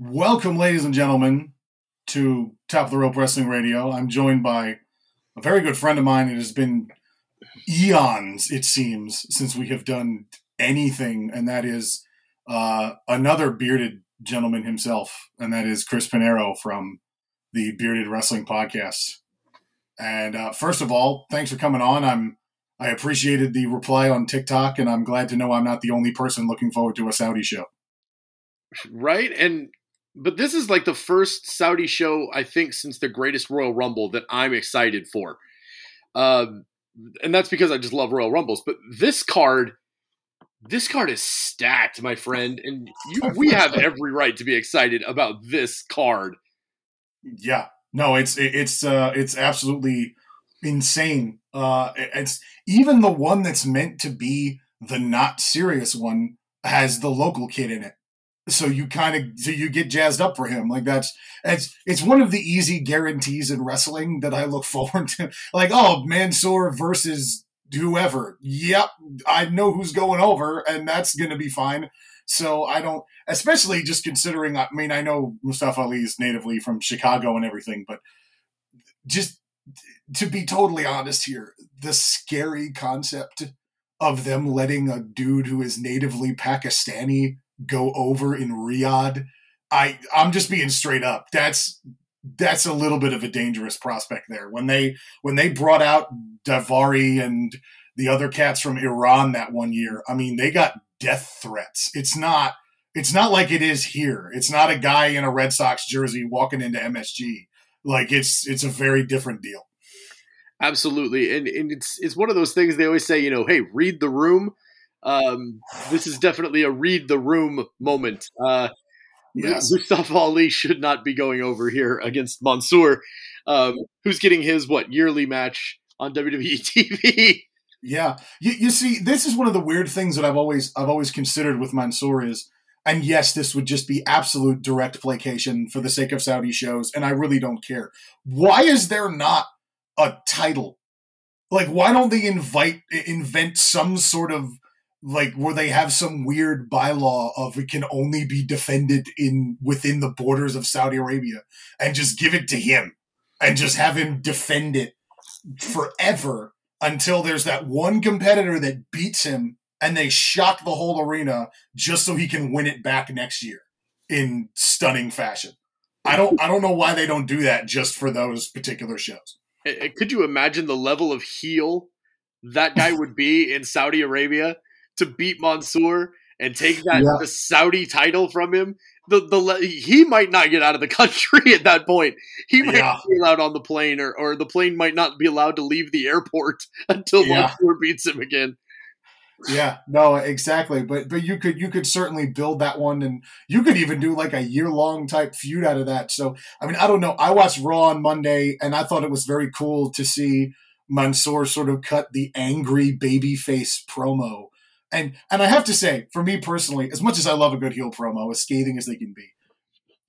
Welcome, ladies and gentlemen, to Top of the Rope Wrestling Radio. I'm joined by a very good friend of mine. It has been eons, it seems, since we have done anything, and that is uh, another bearded gentleman himself, and that is Chris Pinero from the Bearded Wrestling Podcast. And uh, first of all, thanks for coming on. I'm I appreciated the reply on TikTok, and I'm glad to know I'm not the only person looking forward to a Saudi show. Right, and but this is like the first Saudi show I think since the Greatest Royal Rumble that I'm excited for. Um, and that's because I just love Royal Rumbles. But this card, this card is stacked, my friend, and you, we have every right to be excited about this card. Yeah, no, it's it's uh, it's absolutely insane. Uh, it's even the one that's meant to be the not serious one has the local kid in it so you kind of so you get jazzed up for him. Like that's it's it's one of the easy guarantees in wrestling that i look forward to. Like oh mansoor versus whoever. Yep i know who's going over and that's going to be fine. So i don't especially just considering i mean i know mustafa ali is natively from chicago and everything but just to be totally honest here the scary concept of them letting a dude who is natively pakistani go over in Riyadh, I I'm just being straight up. That's that's a little bit of a dangerous prospect there. When they when they brought out Daivari and the other cats from Iran that one year, I mean, they got death threats. It's not it's not like it is here. It's not a guy in a Red Sox jersey walking into MSG. Like it's it's a very different deal. Absolutely. And and it's it's one of those things they always say, you know, hey, read the room um, this is definitely a read the room moment. Uh, yes. Mustafa Ali should not be going over here against Mansoor, um, who's getting his what yearly match on WWE TV. Yeah, you, you see, this is one of the weird things that I've always I've always considered with Mansoor is, and yes, this would just be absolute direct placation for the sake of Saudi shows, and I really don't care. Why is there not a title? Like, why don't they invite invent some sort of like where they have some weird bylaw of it can only be defended in within the borders of Saudi Arabia and just give it to him and just have him defend it forever until there's that one competitor that beats him and they shock the whole arena just so he can win it back next year in stunning fashion. I don't I don't know why they don't do that just for those particular shows. Could you imagine the level of heel that guy would be in Saudi Arabia to beat Mansoor and take that yeah. the Saudi title from him, the the he might not get out of the country at that point. He might yeah. not be allowed on the plane, or or the plane might not be allowed to leave the airport until yeah. Mansoor beats him again. Yeah, no, exactly. But but you could you could certainly build that one, and you could even do like a year long type feud out of that. So I mean, I don't know. I watched Raw on Monday, and I thought it was very cool to see Mansoor sort of cut the angry babyface promo and and I have to say, for me personally, as much as I love a good heel promo, as scathing as they can be,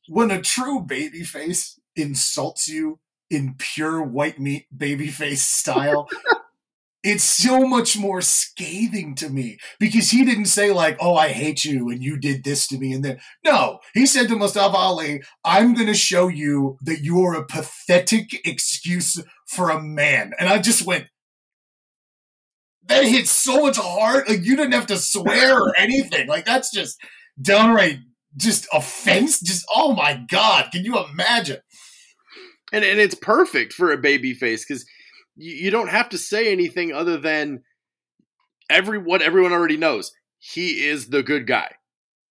when a true babyface insults you in pure white meat babyface style, it's so much more scathing to me because he didn't say like, "Oh, I hate you and you did this to me," and then no, he said to Mustafa Ali, "I'm going to show you that you are a pathetic excuse for a man," and I just went that hits so much hard. Like you didn't have to swear or anything. Like that's just downright just offense. Just oh my god, can you imagine? And and it's perfect for a baby face because you, you don't have to say anything other than every what everyone already knows. He is the good guy.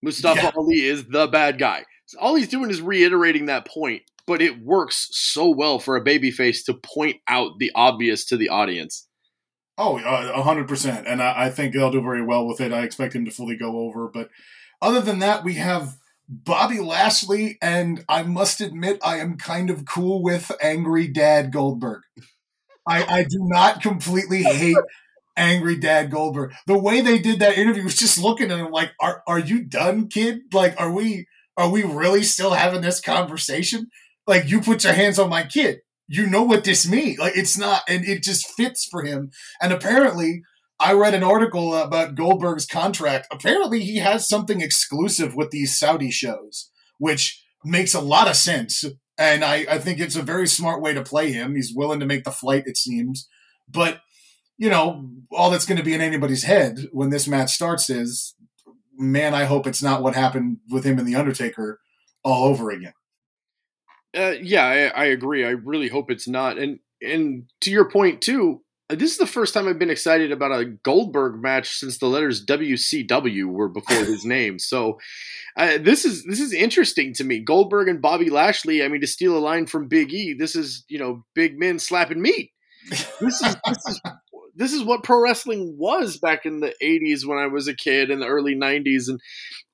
Mustafa yeah. Ali is the bad guy. So all he's doing is reiterating that point, but it works so well for a babyface to point out the obvious to the audience. Oh, uh, hundred percent, and I, I, think they'll do very well with it. I expect him to fully go over. But other than that, we have Bobby Lashley, and I must admit, I am kind of cool with Angry Dad Goldberg. I, I do not completely hate Angry Dad Goldberg. The way they did that interview was just looking at him like, "Are are you done, kid? Like, are we are we really still having this conversation? Like, you put your hands on my kid." You know what this means. Like it's not, and it just fits for him. And apparently, I read an article about Goldberg's contract. Apparently, he has something exclusive with these Saudi shows, which makes a lot of sense. And I, I think it's a very smart way to play him. He's willing to make the flight, it seems. But, you know, all that's going to be in anybody's head when this match starts is, man, I hope it's not what happened with him and The Undertaker all over again. Uh, yeah, I, I agree. I really hope it's not. And and to your point too, this is the first time I've been excited about a Goldberg match since the letters WCW were before his name. So uh, this is this is interesting to me. Goldberg and Bobby Lashley. I mean, to steal a line from Big E, this is you know big men slapping meat. This is this is this is what pro wrestling was back in the 80s when I was a kid in the early 90s and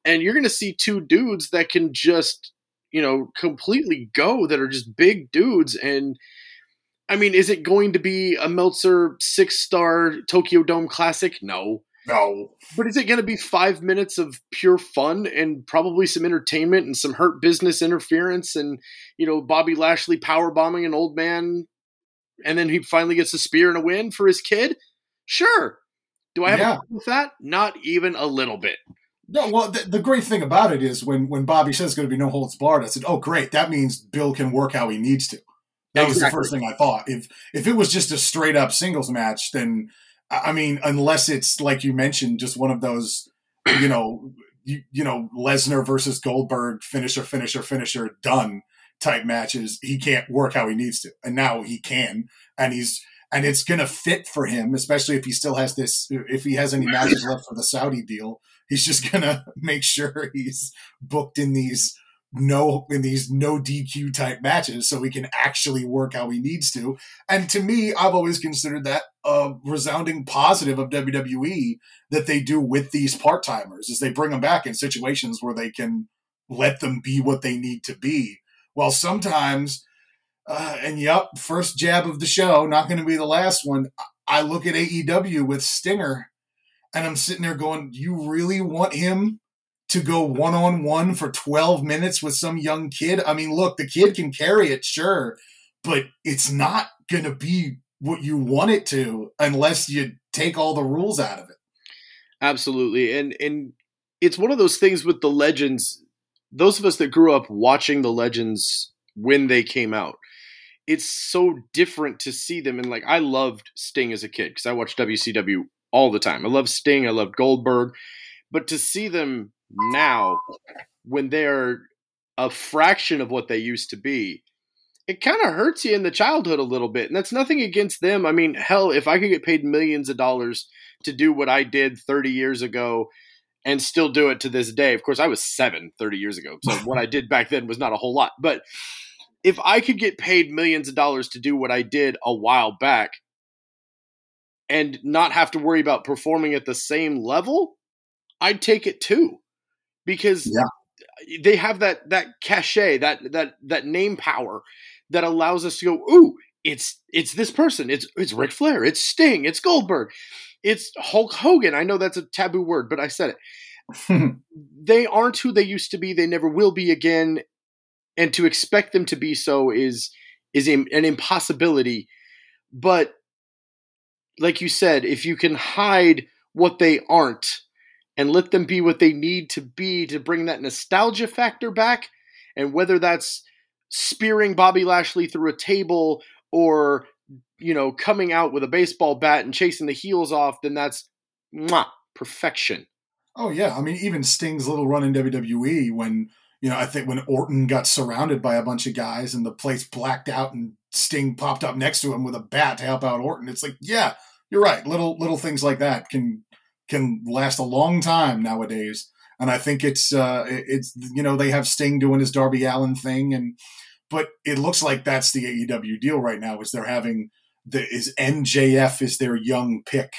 and you're going to see two dudes that can just you know completely go that are just big dudes and I mean, is it going to be a Meltzer six star Tokyo Dome classic? No. No. But is it going to be five minutes of pure fun and probably some entertainment and some hurt business interference and, you know, Bobby Lashley power bombing an old man and then he finally gets a spear and a win for his kid? Sure. Do I have yeah. a problem with that? Not even a little bit. No, well, the, the, great thing about it is when when Bobby says it's going to be no holds barred, I said, "Oh, great! That means Bill can work how he needs to." That exactly. was the first thing I thought. If if it was just a straight up singles match, then I mean, unless it's like you mentioned, just one of those, you know, you, you know, Lesnar versus Goldberg finisher, finisher, finisher, done type matches, he can't work how he needs to, and now he can, and he's and it's gonna fit for him, especially if he still has this, if he has any matches left for the Saudi deal, he's just gonna make sure he's booked in these no in these no DQ type matches so he can actually work how he needs to. And to me, I've always considered that a resounding positive of WWE that they do with these part timers is they bring them back in situations where they can let them be what they need to be. Well, sometimes, uh, and yep, first jab of the show, not going to be the last one. I look at AEW with Stinger, and I'm sitting there going, "You really want him to go one on one for 12 minutes with some young kid. I mean, look, the kid can carry it, sure, but it's not going to be what you want it to unless you take all the rules out of it. Absolutely. And and it's one of those things with the legends, those of us that grew up watching the legends when they came out. It's so different to see them and like I loved Sting as a kid cuz I watched WCW all the time. I love Sting, I love Goldberg, but to see them now when they're a fraction of what they used to be, it kind of hurts you in the childhood a little bit. And that's nothing against them. I mean, hell, if I could get paid millions of dollars to do what I did 30 years ago and still do it to this day, of course, I was seven 30 years ago. So what I did back then was not a whole lot. But if I could get paid millions of dollars to do what I did a while back and not have to worry about performing at the same level, I'd take it too because yeah. they have that that cachet, that that that name power that allows us to go, ooh, it's it's this person, it's it's Ric Flair, it's Sting, it's Goldberg, it's Hulk Hogan. I know that's a taboo word, but I said it. they aren't who they used to be. They never will be again, and to expect them to be so is is an impossibility. But like you said, if you can hide what they aren't, and let them be what they need to be to bring that nostalgia factor back. And whether that's spearing Bobby Lashley through a table or, you know, coming out with a baseball bat and chasing the heels off, then that's mwah, perfection. Oh, yeah. I mean, even Sting's little run in WWE when, you know, I think when Orton got surrounded by a bunch of guys and the place blacked out and Sting popped up next to him with a bat to help out Orton. It's like, yeah, you're right. Little little things like that can can last a long time nowadays. And I think it's uh, it's you know they have Sting doing his Darby Allin thing, and but it looks like that's the AEW deal right now is they're having the is MJF is their young pick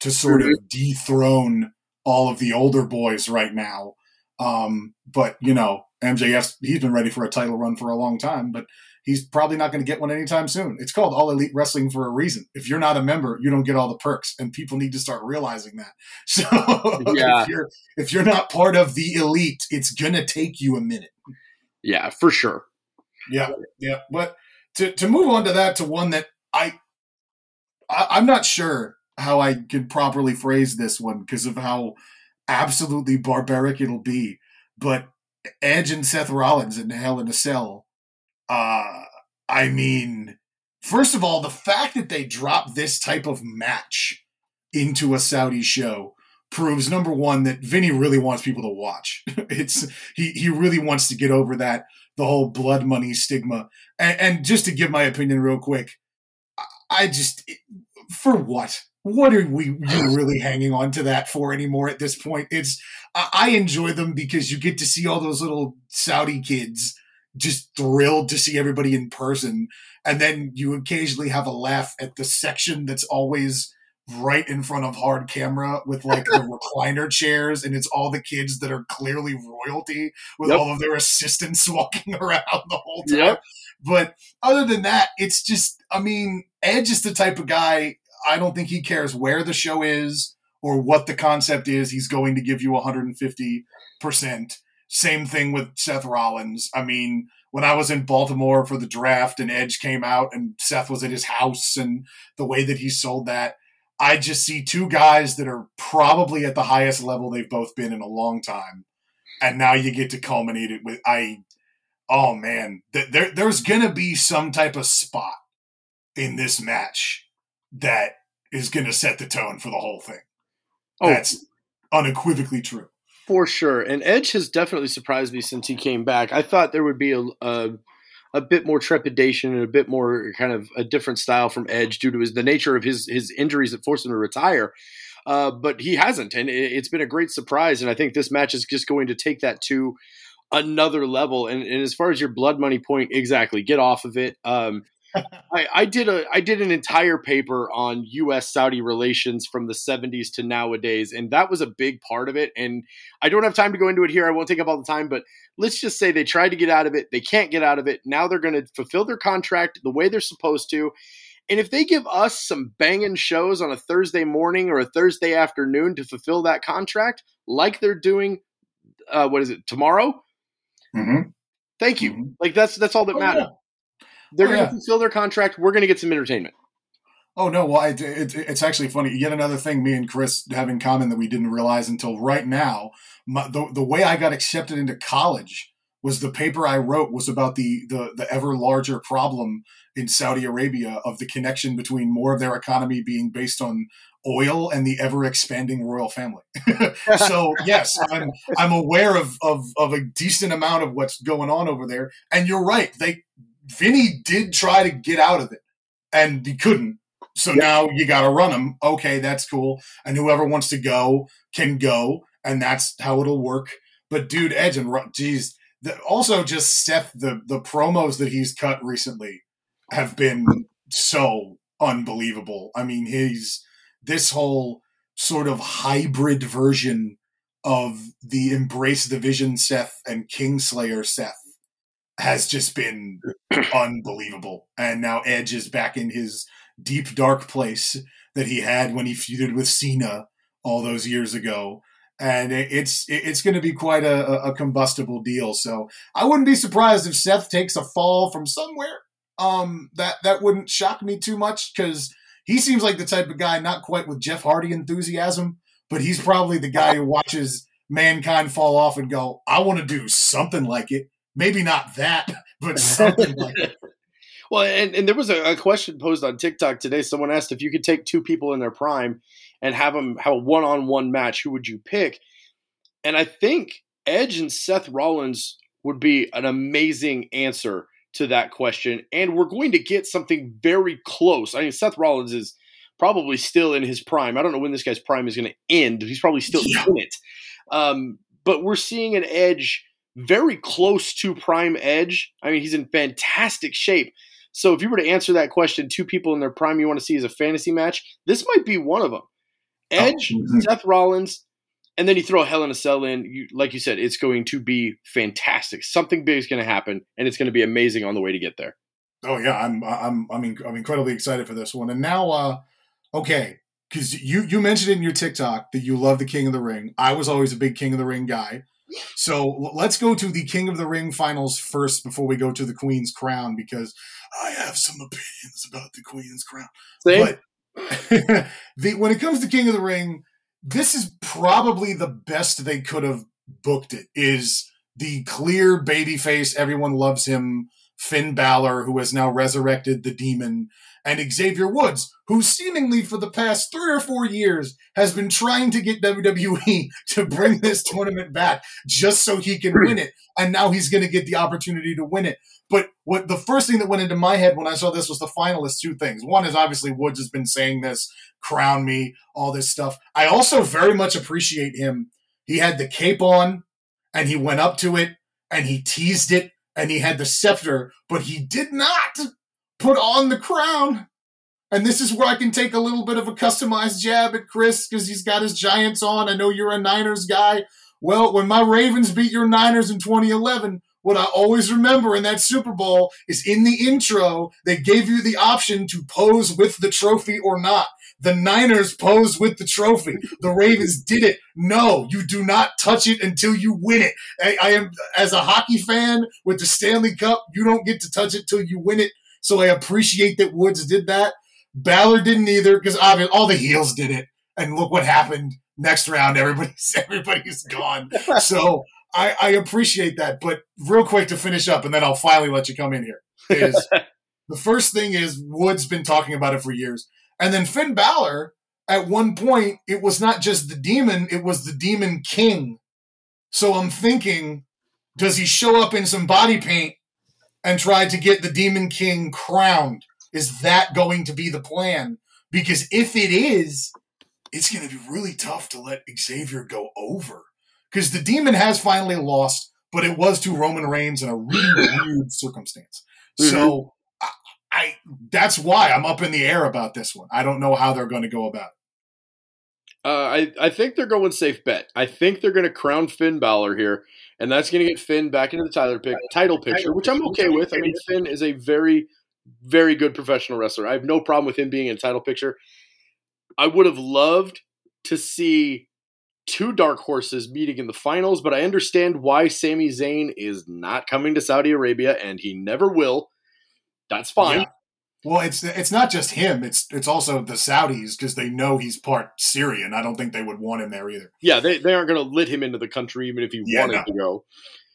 to sort mm-hmm. of dethrone all of the older boys right now. Um, but you know MJF he's been ready for a title run for a long time, but he's probably not going to get one anytime soon. It's called All Elite Wrestling for a reason. If you're not a member, you don't get all the perks, and people need to start realizing that. So yeah. if you're if you're not part of the elite, it's gonna take you a minute. Yeah, for sure. Yeah, yeah. But to to move on to that to one that I, I I'm not sure how I can properly phrase this one because of how absolutely barbaric it'll be. But Edge and Seth Rollins in Hell in a Cell. Uh, I mean, first of all, the fact that they dropped this type of match into a Saudi show proves number one that Vinny really wants people to watch. it's he he really wants to get over that the whole blood money stigma. And, and just to give my opinion real quick, I just for what? What are we you really hanging on to that for anymore at this point? It's I enjoy them because you get to see all those little Saudi kids just thrilled to see everybody in person. And then you occasionally have a laugh at the section that's always right in front of hard camera with like the recliner chairs and it's all the kids that are clearly royalty with yep. all of their assistants walking around the whole time. Yep. But other than that, it's just I mean, Edge is the type of guy I don't think he cares where the show is or what the concept is. He's going to give you 150%. Same thing with Seth Rollins. I mean, when I was in Baltimore for the draft and Edge came out and Seth was at his house and the way that he sold that, I just see two guys that are probably at the highest level they've both been in a long time. And now you get to culminate it with I oh man, there there's gonna be some type of spot in this match that is gonna set the tone for the whole thing. Oh. That's unequivocally true for sure. And Edge has definitely surprised me since he came back. I thought there would be a, a, a bit more trepidation and a bit more kind of a different style from Edge due to his the nature of his his injuries that forced him to retire. Uh, but he hasn't, and it, it's been a great surprise. And I think this match is just going to take that to another level. And, and as far as your blood money point, exactly, get off of it. Um, I, I, did a I did an entire paper on U.S. Saudi relations from the 70s to nowadays, and that was a big part of it. And I don't have time to go into it here. I won't take up all the time, but let's just say they tried to get out of it. They can't get out of it. Now they're going to fulfill their contract the way they're supposed to. And if they give us some banging shows on a Thursday morning or a Thursday afternoon to fulfill that contract, like they're doing, uh, what is it tomorrow? Mm-hmm. Thank you. Mm-hmm. Like that's that's all that oh, matters. Yeah. They're oh, going to yeah. fulfill their contract. We're going to get some entertainment. Oh no! Well, it, it, it's actually funny. Yet another thing me and Chris have in common that we didn't realize until right now. My, the the way I got accepted into college was the paper I wrote was about the the the ever larger problem in Saudi Arabia of the connection between more of their economy being based on oil and the ever expanding royal family. so yes, I'm I'm aware of, of of a decent amount of what's going on over there. And you're right. They Vinny did try to get out of it, and he couldn't. So now you got to run him. Okay, that's cool. And whoever wants to go can go, and that's how it'll work. But dude, Edge and geez, the, also just Seth the the promos that he's cut recently have been so unbelievable. I mean, he's this whole sort of hybrid version of the Embrace the Vision Seth and Kingslayer Seth has just been unbelievable. And now Edge is back in his deep dark place that he had when he feuded with Cena all those years ago. And it's it's going to be quite a, a combustible deal. So I wouldn't be surprised if Seth takes a fall from somewhere. Um, that that wouldn't shock me too much because he seems like the type of guy not quite with Jeff Hardy enthusiasm, but he's probably the guy who watches mankind fall off and go, "I want to do something like it." Maybe not that, but something like it. Well, and, and there was a, a, question posed on TikTok today. Someone asked if you could take two people in their prime and have them have a one on one match, who would you pick? And I think Edge and Seth Rollins would be an amazing answer to that question. And we're going to get something very close. I mean, Seth Rollins is probably still in his prime. I don't know when this guy's prime is going to end. He's probably still yeah. in it. Um, but we're seeing an Edge very close to prime edge. I mean, he's in fantastic shape. So if you were to answer that question, two people in their prime you want to see as a fantasy match, this might be one of them. Edge, oh. Seth Rollins, and then you throw a Hell in a Cell in. You, like you said, it's going to be fantastic. Something big is going to happen, and it's going to be amazing on the way to get there. Oh yeah, I'm I'm I'm I'm incredibly excited for this one. And now, uh, okay, because you you mentioned in your TikTok that you love the King of the Ring. I was always a big King of the Ring guy. So let's go to the King of the Ring finals first before we go to the Queen's Crown because I have some opinions about the Queen's Crown. But the, when it comes to King of the Ring, this is probably the best they could have booked it. Is the clear babyface, everyone loves him, Finn Balor, who has now resurrected the demon, and Xavier Woods, who seemingly for the past three or four years has been trying to get WWE to bring this tournament back just so he can win it. And now he's going to get the opportunity to win it. But what the first thing that went into my head when I saw this was the finalists two things. One is obviously Woods has been saying this, crown me, all this stuff. I also very much appreciate him. He had the cape on and he went up to it and he teased it and he had the scepter, but he did not put on the crown. And this is where I can take a little bit of a customized jab at Chris because he's got his Giants on. I know you're a Niners guy. Well, when my Ravens beat your Niners in 2011, what I always remember in that Super Bowl is in the intro, they gave you the option to pose with the trophy or not. The Niners posed with the trophy. The Ravens did it. No, you do not touch it until you win it. I, I am, as a hockey fan with the Stanley Cup, you don't get to touch it till you win it. So I appreciate that Woods did that. Balor didn't either because obviously all the heels did it. And look what happened next round. Everybody's everybody's gone. so I, I appreciate that. But real quick to finish up, and then I'll finally let you come in here. Is the first thing is Woods been talking about it for years. And then Finn Balor, at one point, it was not just the demon, it was the demon king. So I'm thinking, does he show up in some body paint and try to get the demon king crowned? Is that going to be the plan? Because if it is, it's going to be really tough to let Xavier go over. Because the demon has finally lost, but it was to Roman Reigns in a really weird circumstance. Mm-hmm. So I that's why I'm up in the air about this one. I don't know how they're going to go about it. Uh, I I think they're going safe bet. I think they're going to crown Finn Balor here, and that's going to get Finn back into the Tyler pick, title picture, which I'm okay with. I mean, Finn is a very very good professional wrestler. I have no problem with him being in title picture. I would have loved to see two dark horses meeting in the finals, but I understand why Sami Zayn is not coming to Saudi Arabia, and he never will. That's fine. Yeah. Well, it's it's not just him. It's it's also the Saudis because they know he's part Syrian. I don't think they would want him there either. Yeah, they, they aren't going to let him into the country even if he yeah, wanted no. to go.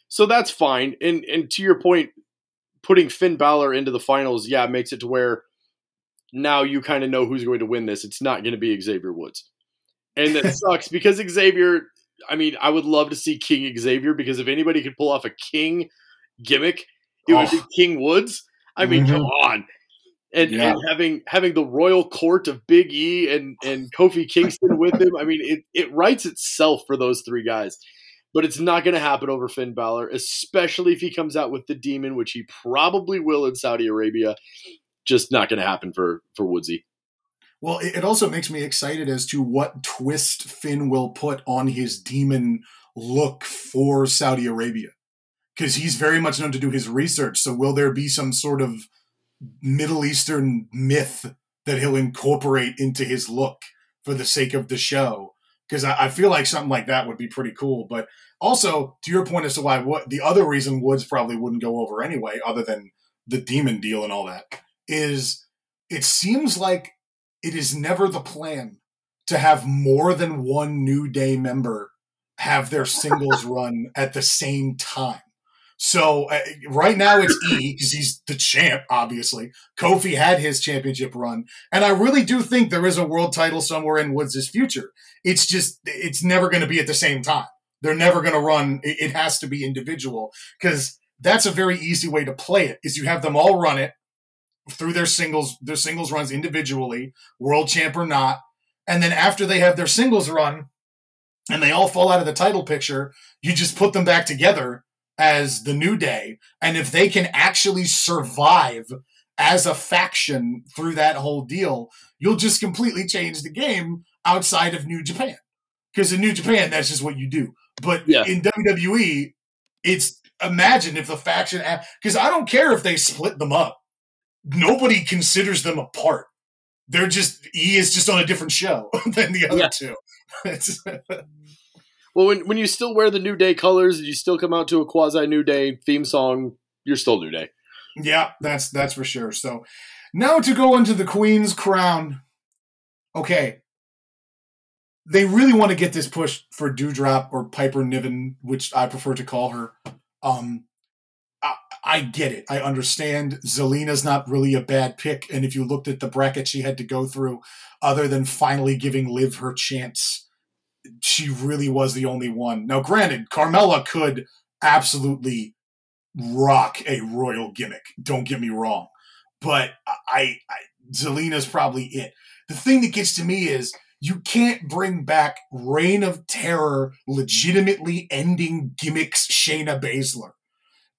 So that's fine. And and to your point, putting Finn Balor into the finals, yeah, makes it to where now you kind of know who's going to win this. It's not going to be Xavier Woods, and that sucks because Xavier. I mean, I would love to see King Xavier because if anybody could pull off a King gimmick, it oh. would be King Woods I mean, mm-hmm. come on. And, yeah. and, having having the royal court of Big E and, and Kofi Kingston with him, I mean, it, it writes itself for those three guys. But it's not going to happen over Finn Balor, especially if he comes out with the demon, which he probably will in Saudi Arabia. Just not going to happen for for Woodsy. Well, it also makes me excited as to what twist Finn will put on his demon look for Saudi Arabia because he's very much known to do his research. So, will there be some sort of Middle Eastern myth that he'll incorporate into his look for the sake of the show? Because I, I, feel like something like that would be pretty cool. But also, to your point as to why what the other reason Woods probably wouldn't go over anyway, other than the demon deal and all that, is it seems like it is never the plan to have more than one New Day member have their singles run at the same time. So uh, right now it's E because he's the champ, obviously. Kofi had his championship run, and I really do think there is a world title somewhere in Woods' future. It's just it's never going to be at the same time. They're never going to run. It, it has to be individual because that's a very easy way to play it. Is you have them all run it through their singles, their singles runs individually, world champ or not, and then after they have their singles run, and they all fall out of the title picture, you just put them back together as the New Day, and if they can actually survive as a faction through that whole deal, you'll just completely change the game outside of New Japan. Because in New Japan, that's just what you do. But yeah. in WWE, it's imagine if the faction, because I don't care if they split them up. Nobody considers them apart. They're just he is just on a different show than the other yeah. two. Well, when when you still wear the New Day colors, you still come out to a quasi New Day theme song. You're still New Day. Yeah, that's that's for sure. So now to go into the Queen's crown. Okay. they really want to get this push for Doudrop or Piper Niven, which I prefer to call her. Um, I, I get it. I understand. Zelina's not really a bad pick, and if you looked at the bracket she had to go through, other than finally giving Liv her chance, she really was the only one. Now, granted, Carmella could absolutely rock a royal gimmick. Don't get me wrong, but I, I Zelina's probably it. The thing that gets to me is you can't bring back Reign of Terror, legitimately ending gimmicks Shayna Baszler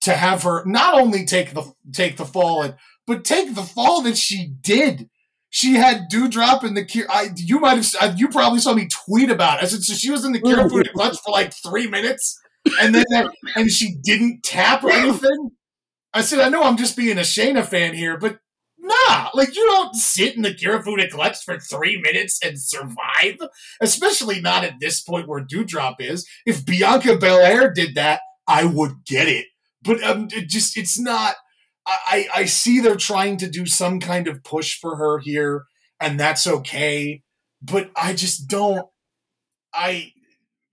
to have her not only take the take the fall but take the fall that she did. She had Doudrop in the cure. I, you might have you probably saw me tweet about it. I said so she was in the Kirifuda clutch for like three minutes, and then and she didn't tap or anything. I said I know I'm just being a Shayna fan here, but Nah, like you don't sit in the Kirifuda clutch for three minutes and survive. Especially not at this point where Doudrop is. If Bianca Belair did that, I would get it. But um, it just it's not. I I see they're trying to do some kind of push for her here, and that's okay. But I just don't. I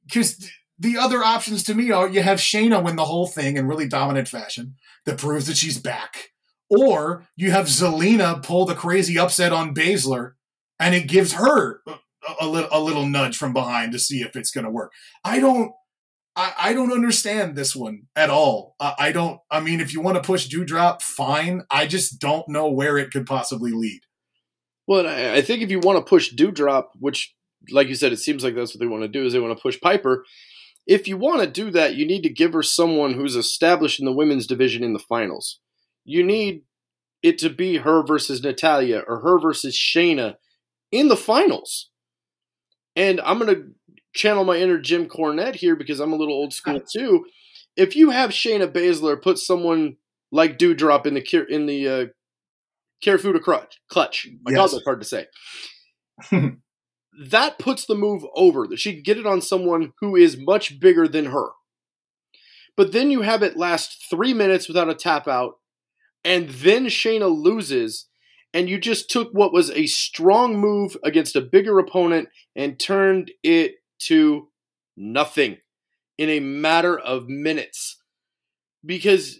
because the other options to me are you have Shayna win the whole thing in really dominant fashion that proves that she's back or you have Zelina pull the crazy upset on Baszler, and it gives her a, a, a little nudge from behind to see if it's going to work. I don't. I, I don't understand this one at all. I, I don't. I mean, if you want to push Doudrop, fine. I just don't know where it could possibly lead. Well, I, I think if you want to push Doudrop, which, like you said, it seems like that's what they want to do, is they want to push Piper. If you want to do that, you need to give her someone who's established in the women's division in the finals you need it to be her versus Natalya or her versus Shayna in the finals. And I'm going to channel my inner Jim Cornette here because I'm a little old school too. If you have Shayna Baszler put someone like Doudrop in the in the uh, Kirifuda clutch, clutch. My yes. God, that's hard to say. that puts the move over. That she can get it on someone who is much bigger than her. But then you have it last three minutes without a tap out, and then Shayna loses, and you just took what was a strong move against a bigger opponent and turned it to nothing in a matter of minutes. Because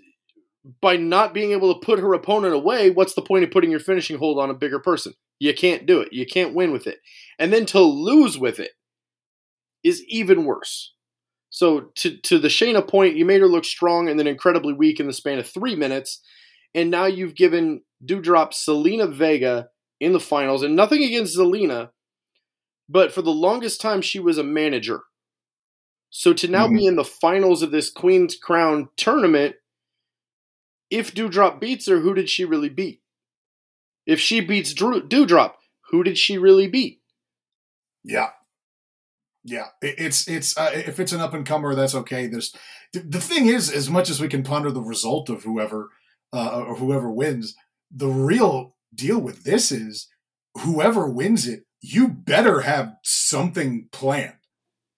by not being able to put her opponent away, what's the point of putting your finishing hold on a bigger person? You can't do it. You can't win with it. And then to lose with it is even worse. So to to the Shayna point, you made her look strong and then incredibly weak in the span of three minutes and now you've given Doudrop Zelina Vega in the finals, and nothing against Zelina, but for the longest time she was a manager. So to now mm-hmm. be in the finals of this Queen's Crown tournament, if Doudrop beats her, who did she really beat? If she beats Drew, Doudrop, who did she really beat? Yeah, yeah. It's it's uh, if it's an up and comer, that's okay. There's the thing is, as much as we can ponder the result of whoever uh, or whoever wins. The real deal with this is whoever wins it, you better have something planned.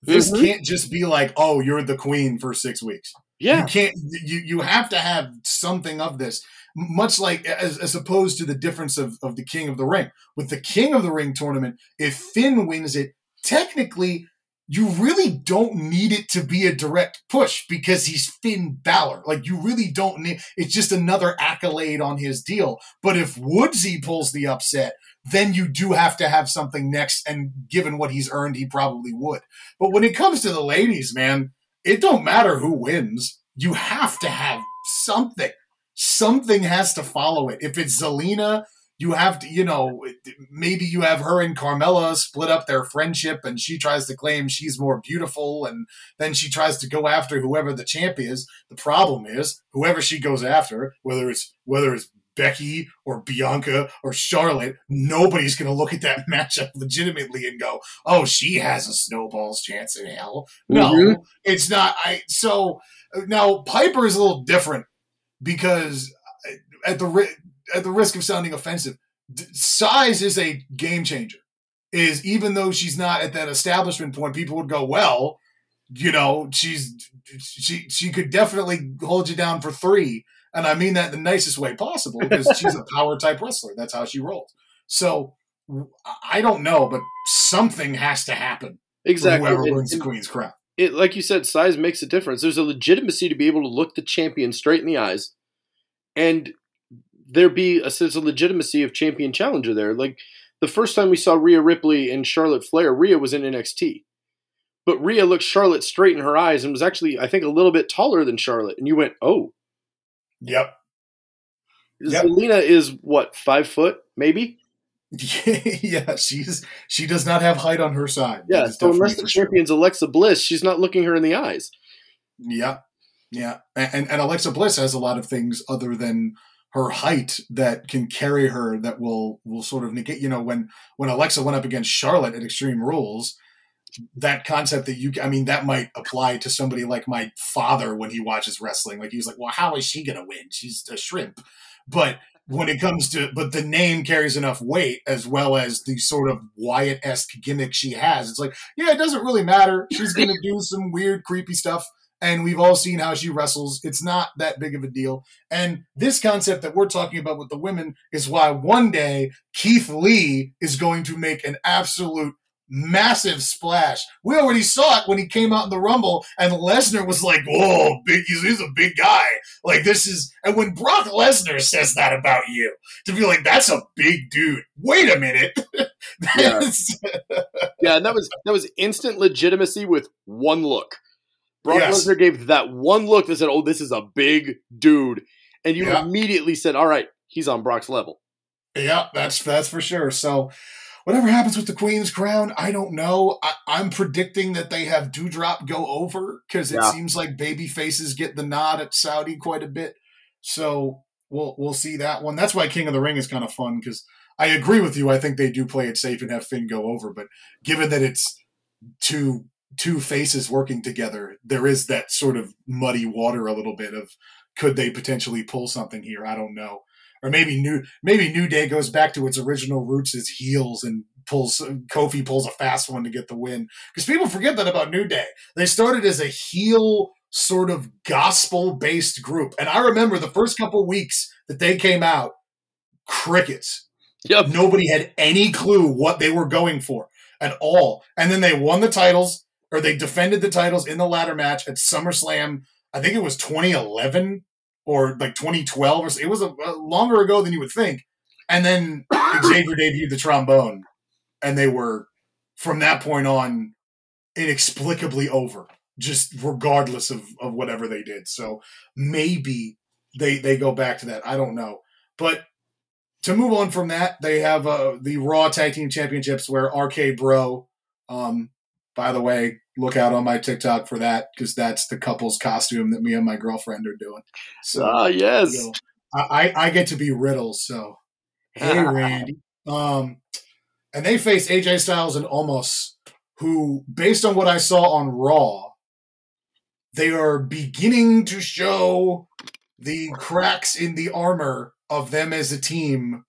This mm-hmm. can't just be like, oh, you're the queen for six weeks. Yeah, you can't. You you have to have something of this. Much like as, as opposed to the difference of, of the King of the Ring. With the King of the Ring tournament, if Finn wins it, technically you really don't need it to be a direct push because he's Finn Balor. Like you really don't need it's just another accolade on his deal. But if Woodsy pulls the upset, then you do have to have something next. And given what he's earned, he probably would. But when it comes to the ladies, man, it don't matter who wins. You have to have something. Something has to follow it. If it's Zelina you have to, you know, maybe you have her and Carmella split up their friendship and she tries to claim she's more beautiful and then she tries to go after whoever the champ is. The problem is whoever she goes after, whether it's whether it's Becky or Bianca or Charlotte, nobody's going to look at that matchup legitimately and go, "Oh, she has a snowball's chance in hell." No, mm-hmm. it's not. I so now Piper is a little different because at the at the risk of sounding offensive, size is a game changer. Is even though she's not at that establishment point, people would go, well, you know, she's she she could definitely hold you down for three, and I mean that in the nicest way possible because she's a power type wrestler. That's how she rolls. So I don't know, but something has to happen exactly. Whoever wins the Queen's Crown. it, like you said, size makes a difference. There's a legitimacy to be able to look the champion straight in the eyes, and there be a sense of legitimacy of champion challenger there. Like the first time we saw Rhea Ripley and Charlotte Flair, Rhea was in NXT, but Rhea looked Charlotte straight in her eyes and was actually, I think, a little bit taller than Charlotte. And you went, "Oh, Yep. Yep. Zelina is what five foot, maybe." yeah, she's she does not have height on her side. Yeah. So unless the sure. champion's Alexa Bliss, she's not looking her in the eyes. Yeah, yeah, and, and and Alexa Bliss has a lot of things other than her height that can carry her that will will sort of negate. You know, when when Alexa went up against Charlotte at Extreme Rules, that concept that you, I mean, that might apply to somebody like my father when he watches wrestling. Like he was like, well, how is she gonna win? She's a shrimp. But when it comes to, but the name carries enough weight as well as the sort of Wyatt esque gimmick she has. It's like, yeah, it doesn't really matter. She's gonna do some weird, creepy stuff and we've all seen how she wrestles. It's not that big of a deal. And this concept that we're talking about with the women is why one day Keith Lee is going to make an absolute massive splash. We already saw it when he came out in the Rumble, and Lesnar was like, "Whoa, big! He's, he's a big guy. Like this is." And when Brock Lesnar says that about you, to be like, "That's a big dude." Wait a minute. Yeah. Yeah, and that was that was instant legitimacy with one look. Brock Yes. Lesnar gave that one look that said, "Oh, this is a big dude," and you Yeah. immediately said, "All right, he's on Brock's level." Yeah, that's that's for sure. So, whatever happens with the Queen's crown, I don't know. I, I'm predicting that they have Doudrop go over because it Yeah. seems like baby faces get the nod at Saudi quite a bit. So we'll we'll see that one. That's why King of the Ring is kind of fun because I agree with you. I think they do play it safe and have Finn go over, but given that it's two two faces working together, there is that sort of muddy water a little bit of could they potentially pull something here? I don't know or maybe new maybe New Day goes back to its original roots as heels and pulls Kofi pulls a fast one to get the win because people forget that about New Day. They started as a heel sort of gospel based group, and I remember the first couple weeks that they came out, crickets. Yep. Nobody had any clue what they were going for at all, and then they won the titles or they defended the titles in the ladder match at SummerSlam. I think it was 2011 or like 2012 or so. It was a, a longer ago than you would think. And then Xavier debuted the trombone, and they were from that point on inexplicably over, just regardless of, of whatever they did. So maybe they they go back to that. I don't know, but to move on from that, they have uh, the Raw Tag Team Championships where RK Bro. Um, by the way, look out on my TikTok for that because that's the couple's costume that me and my girlfriend are doing. So Ah, yes. you know, I, I I get to be Riddle. So hey, Randy. Um, and they face AJ Styles and Omos, who, based on what I saw on Raw, they are beginning to show the cracks in the armor of them as a team.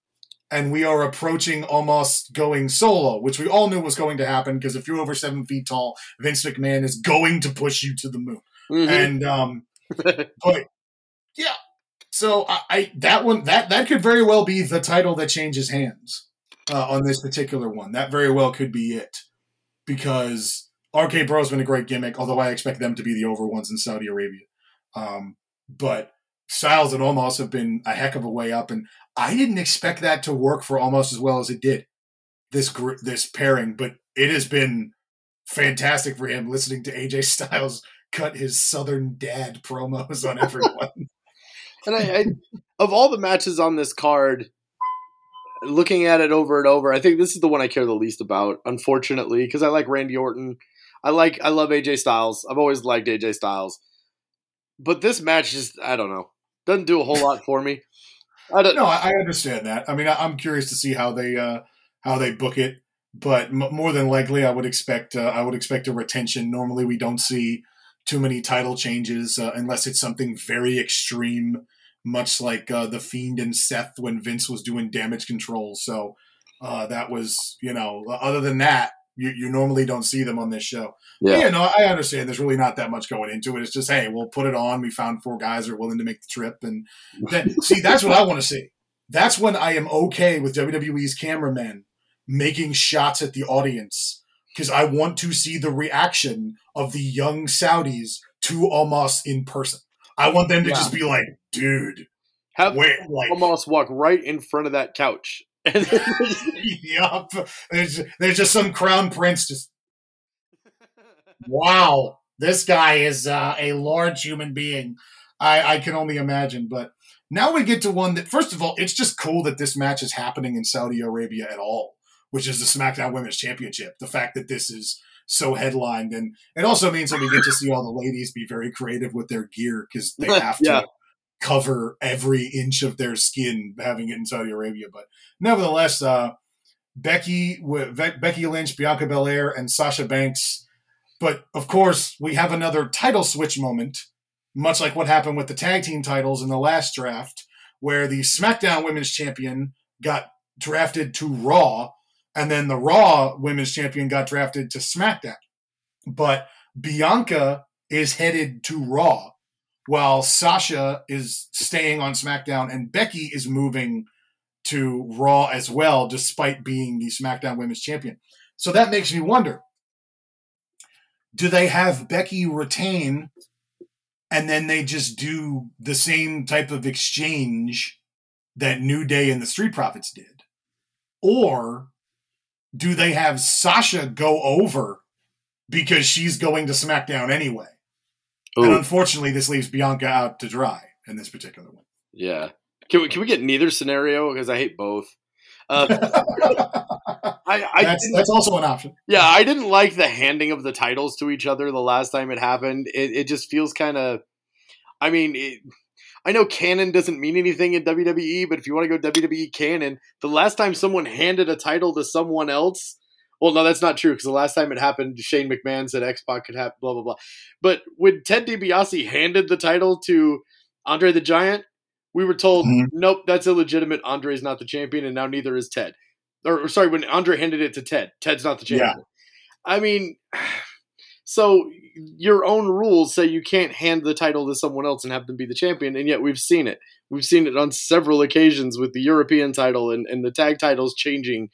And we are approaching almost going solo, which we all knew was going to happen because if you're over seven feet tall, Vince McMahon is going to push you to the moon. Mhm. and um but yeah. So I, I that one that that could very well be the title that changes hands uh, on this particular one. That very well could be it. Because RK Bro's been a great gimmick although I expect them to be the over ones in Saudi Arabia. Um but Styles and Omos have been a heck of a way up and I didn't expect that to work for almost as well as it did this gr- this pairing but it has been fantastic for him listening to AJ Styles cut his southern dad promos on everyone. And I, I, of all the matches on this card, looking at it over and over, I think this is the one I care the least about. Unfortunately, because I like Randy Orton, I like, I love AJ Styles. I've always liked AJ Styles, but this match just, I don't know, doesn't do a whole lot for me. I don't. no, I, understand that. I mean, I, I'm curious to see how they uh, how they book it, but m- more than likely, I would expect uh, I would expect a retention. Normally, we don't see too many title changes uh, unless it's something very extreme, much like uh, the Fiend and Seth when Vince was doing damage control. So uh, that was, you know, other than that, you, you normally don't see them on this show. Yeah. Yeah. no, I understand. There's really not that much going into it. It's just, hey, we'll put it on. We found four guys are willing to make the trip, and then see that's what I want to see. That's when I am okay with WWE's cameramen making shots at the audience because I want to see the reaction of the young Saudis to Omos in person. I want them to Yeah. just be like, dude, Have wait, like, almost walk right in front of that couch. And yup. There's, there's just some crown prince just, wow, this guy is uh, a large human being. I, I can only imagine. But now we get to one that, first of all, it's just cool that this match is happening in Saudi Arabia at all, which is the SmackDown Women's Championship. The fact that this is so headlined, and it also means that we get to see all the ladies be very creative with their gear because they have Yeah. Cover every inch of their skin having it in Saudi Arabia. But nevertheless, uh, Becky, Becky Lynch, Bianca Belair, and Sasha Banks. But of course, we have another title switch moment, much like what happened with the tag team titles in the last draft, where the SmackDown Women's Champion got drafted to Raw, and then the Raw Women's Champion got drafted to SmackDown. But Bianca is headed to Raw, while Sasha is staying on SmackDown, and Becky is moving to Raw as well, despite being the SmackDown Women's Champion. So that makes me wonder do they have Becky retain and then they just do the same type of exchange that New Day and the Street Profits did? Or do they have Sasha go over because she's going to SmackDown anyway? And unfortunately, this leaves Bianca out to dry in this particular one. yeah. Can we can we get neither scenario because I hate both. Uh, I, I that's, that's also an option. yeah, I didn't like the handing of the titles to each other the last time it happened. It, it just feels kind of. I mean, it, I know canon doesn't mean anything in WWE, but if you want to go WWE canon, the last time someone handed a title to someone else, well, no, that's not true because the last time it happened, Shane McMahon said X Pac could have blah blah blah. But when Ted DiBiase handed the title to Andre the Giant, we were told, Mhm. nope, that's illegitimate. Andre's not the champion, and now neither is Ted. Or, or sorry, when Andre handed it to Ted, Ted's not the Yeah. champion. I mean, so your own rules say you can't hand the title to someone else and have them be the champion, and yet we've seen it. We've seen it on several occasions with the European title and, and the tag titles changing.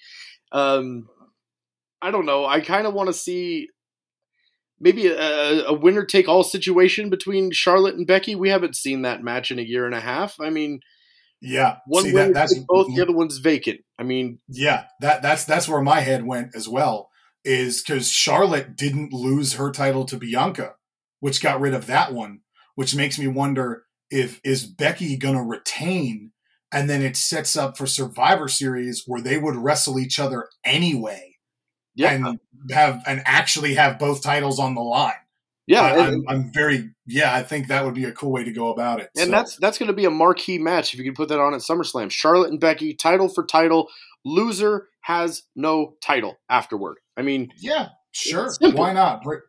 Um, I don't know. I kind of want to see maybe a, a winner take all situation between Charlotte and Becky. We haven't seen that match in a year and a half. I mean, Yeah. one See, that, that's both, mm-hmm. the other one's vacant. I mean, Yeah, that that's that's where my head went as well. Is because Charlotte didn't lose her title to Bianca, which got rid of that one, which makes me wonder if is Becky gonna retain, and then it sets up for Survivor Series where they would wrestle each other anyway, yeah, and have and actually have both titles on the line. yeah, I, and- I'm, I'm very yeah. I think that would be a cool way to go about it. And So, that's that's going to be a marquee match if you can put that on at SummerSlam. Charlotte and Becky, title for title. Loser has no title afterward. I mean, Yeah, sure. Why not? Bring,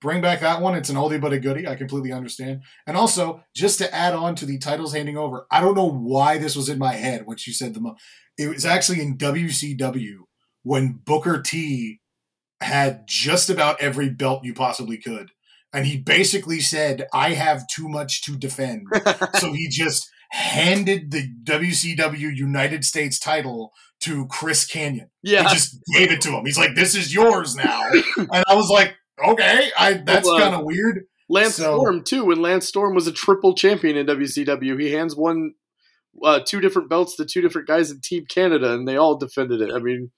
bring back that one. It's an oldie but a goodie. I completely understand. And also, just to add on to the titles handing over, I don't know why this was in my head when you said the mo- It was actually in WCW when Booker T had just about every belt you possibly could. And he basically said, I have too much to defend. so he just handed the WCW United States title to Chris Kanyon yeah, he just gave it to him. He's like, "This is yours now," and I was like, "Okay, I that's Well, uh, kind of weird." Lance so- Storm too. When Lance Storm was a triple champion in WCW, he hands one, uh, two different belts to two different guys in Team Canada, and they all defended it. I mean,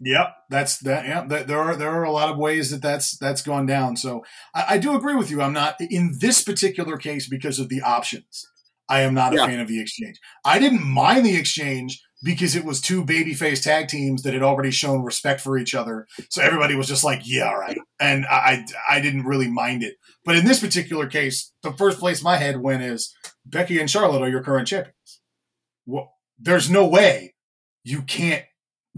Yep, that's that. Yeah, that, there are there are a lot of ways that that's that's gone down. So I, I do agree with you. I'm not in this particular case because of the options. I am not a Yeah. fan of the exchange. I didn't mind the exchange because it was two babyface tag teams that had already shown respect for each other. So everybody was just like, "Yeah, all right," and I I, I didn't really mind it. But in this particular case, the first place my head went is Becky and Charlotte are your current champions. Well, there's no way you can't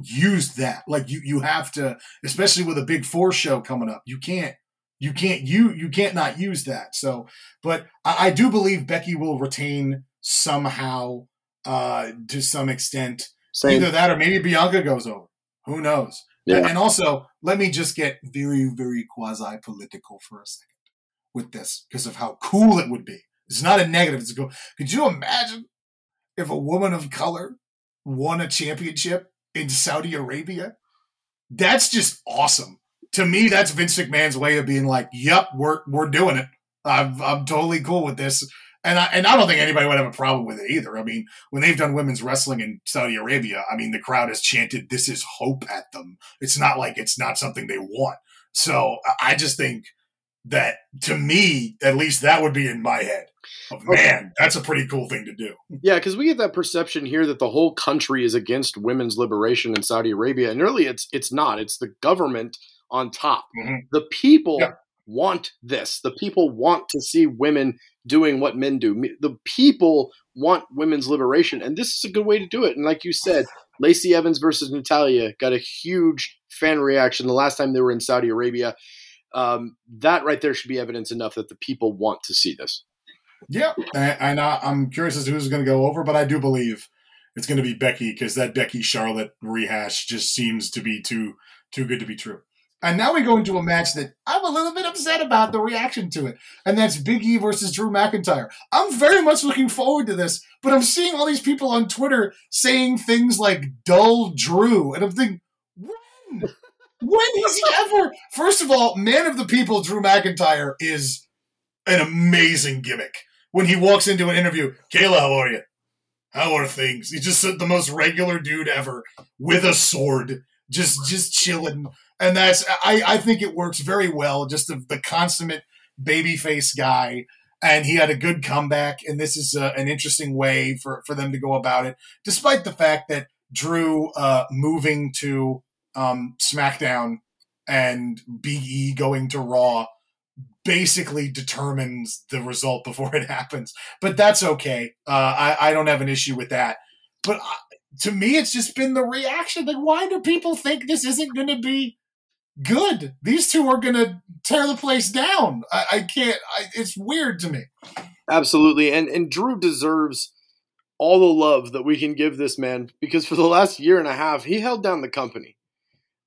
use that. Like you you have to, especially with a big four show coming up. You can't you can't you you can't not use that. So, but I, I do believe Becky will retain somehow uh to some extent. same. Either that or maybe Bianca goes over. Who knows? Yeah. And also, let me just get very, very quasi political for a second with this because of how cool it would be. It's not a negative. It's a cool. Could you imagine if a woman of color won a championship in Saudi Arabia? That's just awesome to me, that's Vince McMahon's way of being like, "Yep, we're we're doing it. I'm I'm totally cool with this." And I, and I don't think anybody would have a problem with it either. I mean, when they've done women's wrestling in Saudi Arabia, I mean, the crowd has chanted, This is hope at them. It's not like it's not something they want. So I just think that to me, at least that would be in my head. Man, that's a pretty cool thing to do. Yeah, because we get that perception here that the whole country is against women's liberation in Saudi Arabia, and really, it's it's not. It's the government on top. Mm-hmm. The people yeah. want this. The people want to see women doing what men do. The people want women's liberation, and this is a good way to do it. And like you said, Lacey Evans versus Natalya got a huge fan reaction the last time they were in Saudi Arabia. Um, that right there should be evidence enough that the people want to see this. Yeah, and, I, I'm curious as to who's going to go over, but I do believe it's going to be Becky because that Becky Charlotte rehash just seems to be too too good to be true. And now we go into a match that I'm a little bit upset about the reaction to it. And that's Big E versus Drew McIntyre. I'm very much looking forward to this, but I'm seeing all these people on Twitter saying things like dull Drew. And I'm thinking, when? when has he ever? First of all, man of the people, Drew McIntyre is an amazing gimmick. When he walks into an interview, Kayla, how are you? How are things? He's just the most regular dude ever with a sword, just just chilling and that's I, I think it works very well. Just the, the consummate babyface guy, and he had a good comeback. And this is uh, an interesting way for for them to go about it, despite the fact that Drew uh, moving to um, SmackDown and Big E going to Raw basically determines the result before it happens. But that's okay. Uh, I, I don't have an issue with that. But uh, to me, it's just been the reaction. Like, why do people think this isn't going to be good. These two are going to tear the place down. I, I can't. I, it's weird to me. Absolutely, and and Drew deserves all the love that we can give this man because for the last year and a half he held down the company.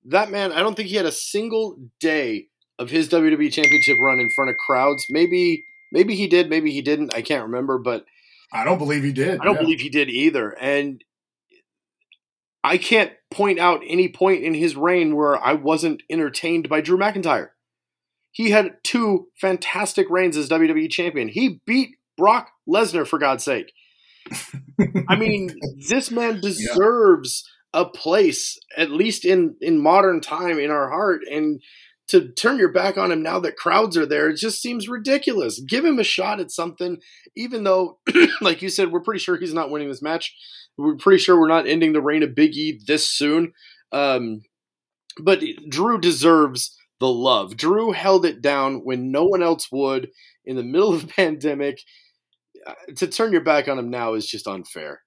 That man, I don't think he had a single day of his WWE Championship run in front of crowds. Maybe maybe he did, maybe he didn't. I can't remember, but I don't believe he did. I don't yeah. believe he did either. And I can't point out any point in his reign where I wasn't entertained by Drew McIntyre. He had two fantastic reigns as WWE champion. He beat Brock Lesnar for God's sake. I mean, this man deserves yeah. a place, at least in in modern time, in our heart. And to turn your back on him now that crowds are there, it just seems ridiculous. Give him a shot at something, even though, like you said, we're pretty sure he's not winning this match. We're pretty sure we're not ending the reign of Big E this soon. Um, but Drew deserves the love. Drew held it down when no one else would in the middle of a pandemic. Uh, to turn your back on him now is just unfair.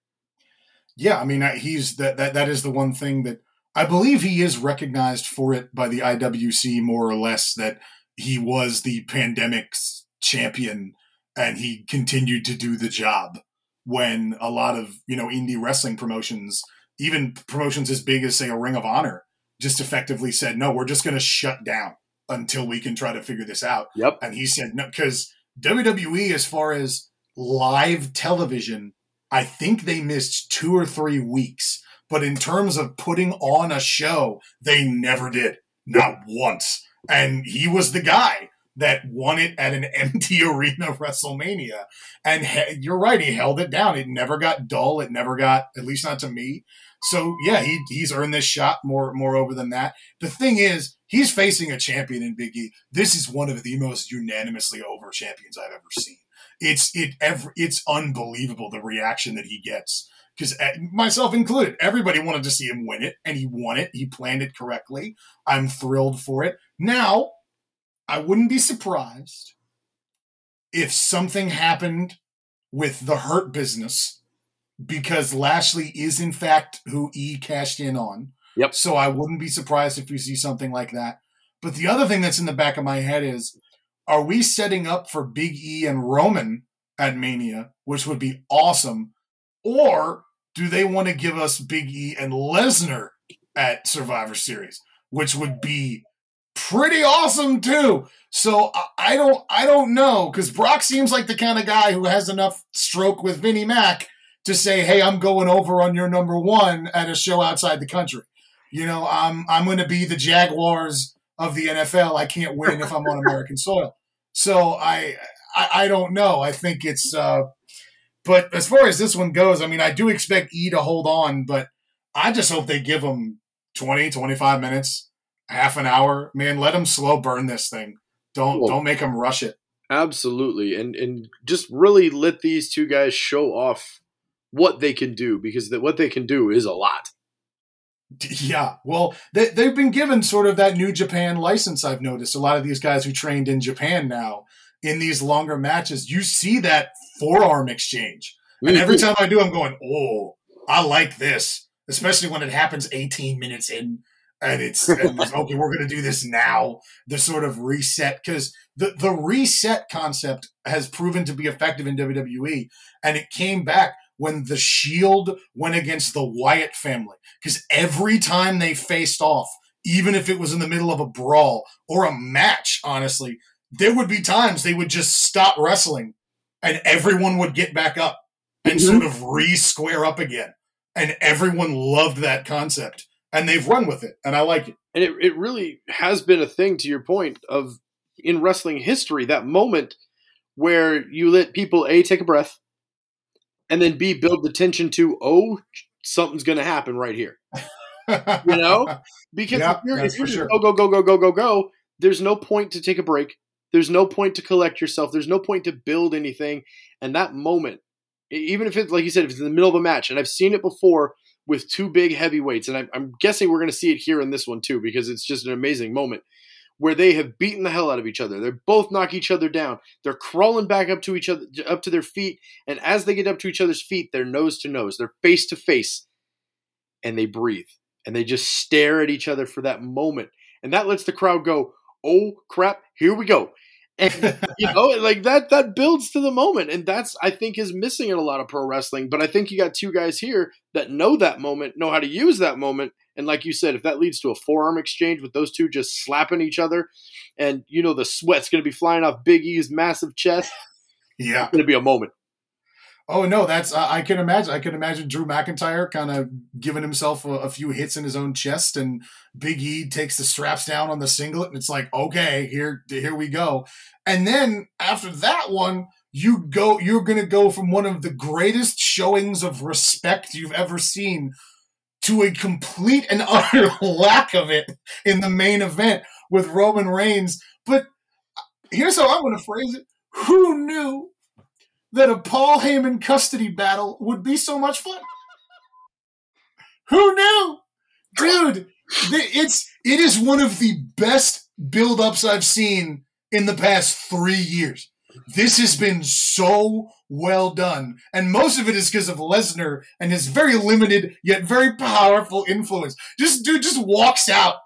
Yeah, I mean, he's that that that is the one thing that I believe he is recognized for it by the IWC more or less that he was the pandemic's champion and he continued to do the job when a lot of you know indie wrestling promotions, even promotions as big as say a Ring of Honor, just effectively said, "No, we're just going to shut down until we can try to figure this out." Yep. And he said, "No," because WWE, as far as live television, I think they missed two or three weeks. But in terms of putting on a show, they never did, not once. And he was the guy that won it at an empty arena WrestleMania. And he, you're right, he held it down. It never got dull. It never got, at least not to me. So yeah, he he's earned this shot more more over than that. The thing is, he's facing a champion in Big E. This is one of the most unanimously over champions I've ever seen. It's it ever it's unbelievable the reaction that he gets because eh, myself included, everybody wanted to see him win it, and he won it. He planned it correctly. I'm thrilled for it. Now I wouldn't be surprised if something happened with the Hurt business because Lashley is in fact who E cashed in on. Yep. So I wouldn't be surprised if we see something like that. But the other thing that's in the back of my head is are we setting up for Big E and Roman at Mania, which would be awesome? Or do they want to give us Big E and Lesnar at Survivor Series, which would be pretty awesome too. So I don't I don't know because Brock seems like the kind of guy who has enough stroke with Vinnie Mac to say, "Hey, I'm going over on your number one at a show outside the country." You know, I'm I'm going to be the Jaguars of the NFL. I can't win if I'm on American soil. So I, I, I don't know. I think it's. Uh, but as far as this one goes, I mean, I do expect E to hold on, but I just hope they give him 20, 25 minutes, half an hour. Man, let him slow burn this thing. Don't cool. don't make him rush it. Absolutely, and and just really let these two guys show off what they can do because the, what they can do is a lot. Yeah, well, they, they've been given sort of that New Japan license. I've noticed a lot of these guys who trained in Japan now in these longer matches, you see that forearm exchange, and every time I do, I'm going, "Oh, I like this," especially when it happens 18 minutes in and it's, and it's okay we're going to do this now. The sort of reset because the, the reset concept has proven to be effective in wwe and it came back when the shield went against the wyatt family. Because every time they faced off even if it was in the middle of a brawl or a match honestly there would be times they would just stop wrestling and everyone would get back up and mm-hmm. sort of re-square up again and everyone loved that concept and they've run with it, and I like it. And it, it really has been a thing, to your point, of in wrestling history, that moment where you let people A, take a breath, and then B, build the tension to, oh, something's going to happen right here. you know? Because if you're, if you're sure. go, go, go, go, go, go, go, there's no point to take a break. There's no point to collect yourself. There's no point to build anything. And that moment, even if it's like you said, if it's in the middle of a match, and I've seen it before with two big heavyweights, and I'm, I'm guessing we're going to see it here in this one too because it's just an amazing moment where they have beaten the hell out of each other. They're both knock each other down. They're crawling back up to each other, up to their feet, and as they get up to each other's feet, they're nose to nose, they're face to face, and they breathe and they just stare at each other for that moment, and that lets the crowd go, "Oh crap, here we go." And you know like that that builds to the moment and that's i think is missing in a lot of pro wrestling but i think you got two guys here that know that moment know how to use that moment and like you said if that leads to a forearm exchange with those two just slapping each other and you know the sweat's going to be flying off big e's massive chest yeah. it's going to be a moment Oh no, that's uh, I can imagine. I can imagine Drew McIntyre kind of giving himself a, a, few hits in his own chest, and Big E takes the straps down on the singlet, and it's like, okay, here, here we go. And then after that one, you go. You're going to go from one of the greatest showings of respect you've ever seen to a complete and utter lack of it in the main event with Roman Reigns. But here's how I'm to phrase it: Who knew that a Paul Heyman custody battle would be so much fun. Who knew? Dude, it's it is one of the best build-ups I've seen in the past 3 years. This has been so well done. And most of it is because of Lesnar and his very limited yet very powerful influence. Just dude just walks out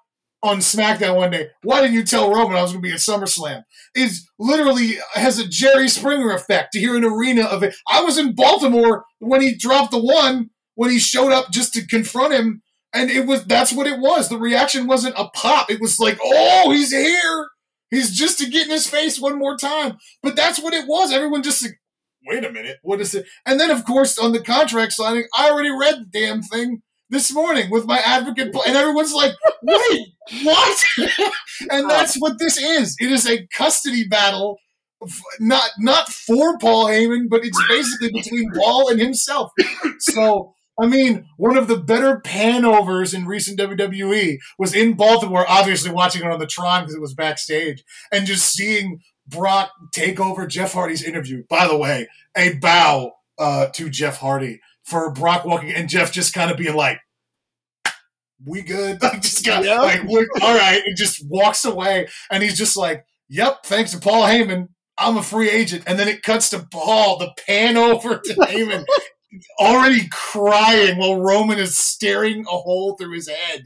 on SmackDown one day. Why didn't you tell Roman I was going to be at SummerSlam? Is literally has a Jerry Springer effect to hear an arena of it. I was in Baltimore when he dropped the one when he showed up just to confront him, and it was that's what it was. The reaction wasn't a pop. It was like, oh, he's here. He's just to get in his face one more time. But that's what it was. Everyone just like, wait a minute, what is it? And then of course on the contract signing, I already read the damn thing this morning with my advocate, and everyone's like, "Wait, what?" and that's what this is. It is a custody battle, not not for Paul Heyman, but it's basically between Paul and himself. So. I mean, one of the better panovers in recent WWE was in Baltimore, obviously watching it on the Tron because it was backstage, and just seeing Brock take over Jeff Hardy's interview. By the way, a bow uh, to Jeff Hardy for Brock walking and Jeff just kind of being like, "We good?" Like just got yep. like, "All right," and just walks away, and he's just like, "Yep, thanks to Paul Heyman, I'm a free agent." And then it cuts to Paul, the pan over to Heyman, already crying while Roman is staring a hole through his head,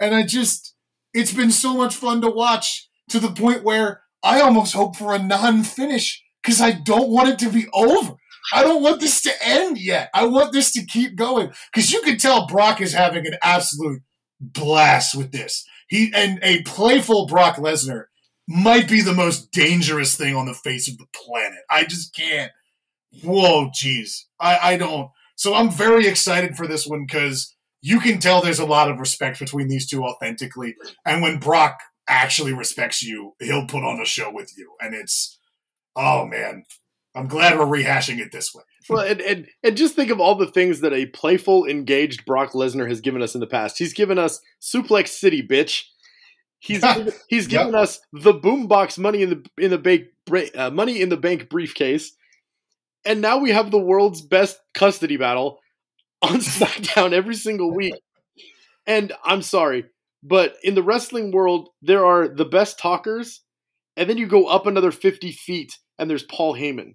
and I just, it's been so much fun to watch to the point where I almost hope for a non-finish because I don't want it to be over. I don't want this to end yet. I want this to keep going because you can tell Brock is having an absolute blast with this. He and a playful Brock Lesnar might be the most dangerous thing on the face of the planet. I just can't. Whoa, jeez. I, I don't. So I'm very excited for this one because you can tell there's a lot of respect between these two authentically. And when Brock actually respects you, he'll put on a show with you. And it's, oh man, I'm glad we're rehashing it this way. Well, and, and, and just think of all the things that a playful, engaged Brock Lesnar has given us in the past. He's given us Suplex City, bitch. He's he's given yep. us the boombox money in the in the bank uh, money in the bank briefcase, and now we have the world's best custody battle on SmackDown every single week. And I'm sorry, but in the wrestling world, there are the best talkers, and then you go up another 50 feet, and there's Paul Heyman.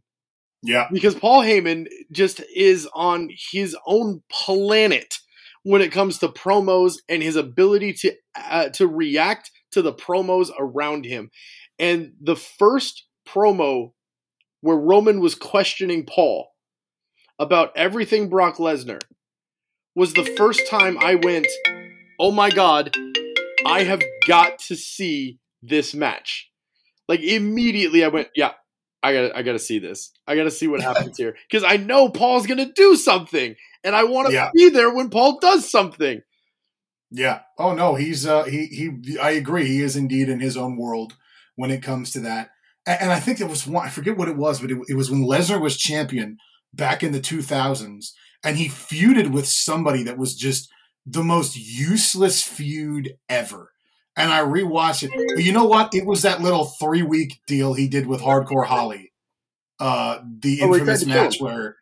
Yeah. Because Paul Heyman just is on his own planet when it comes to promos and his ability to uh, to react to the promos around him. And the first promo where Roman was questioning Paul about everything Brock Lesnar was the first time I went, "Oh my god, I have got to see this match." Like immediately I went, "Yeah, I got I got to see this. I got to see what happens here because I know Paul's going to do something and I want to yeah. be there when Paul does something." Yeah. Oh no, he's uh he he I agree. He is indeed in his own world when it comes to that. And, and I think it was one I forget what it was, but it, it was when Lesnar was champion back in the 2000s and he feuded with somebody that was just the most useless feud ever and I rewatched it. But you know what? It was that little three week deal he did with Hardcore Holly, uh, the oh, infamous match where,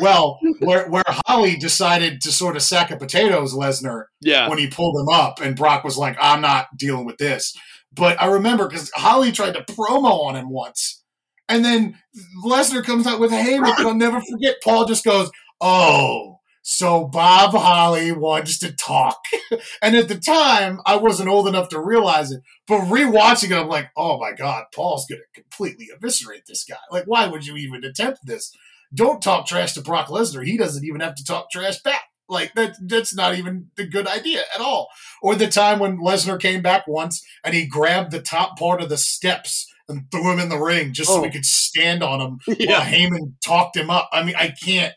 well, where where Holly decided to sort of sack a potatoes Lesnar yeah. when he pulled him up, and Brock was like, "I'm not dealing with this." But I remember because Holly tried to promo on him once, and then Lesnar comes out with a haymaker. I'll never forget. Paul just goes, "Oh." So Bob Holly wants to talk. and at the time, I wasn't old enough to realize it. But rewatching it, I'm like, oh my God, Paul's going to completely eviscerate this guy. Like, why would you even attempt this? Don't talk trash to Brock Lesnar. He doesn't even have to talk trash back. Like that that's not even a good idea at all. Or the time when Lesnar came back once and he grabbed the top part of the steps and threw him in the ring just oh. so he could stand on him yeah. while Heyman talked him up. I mean, I can't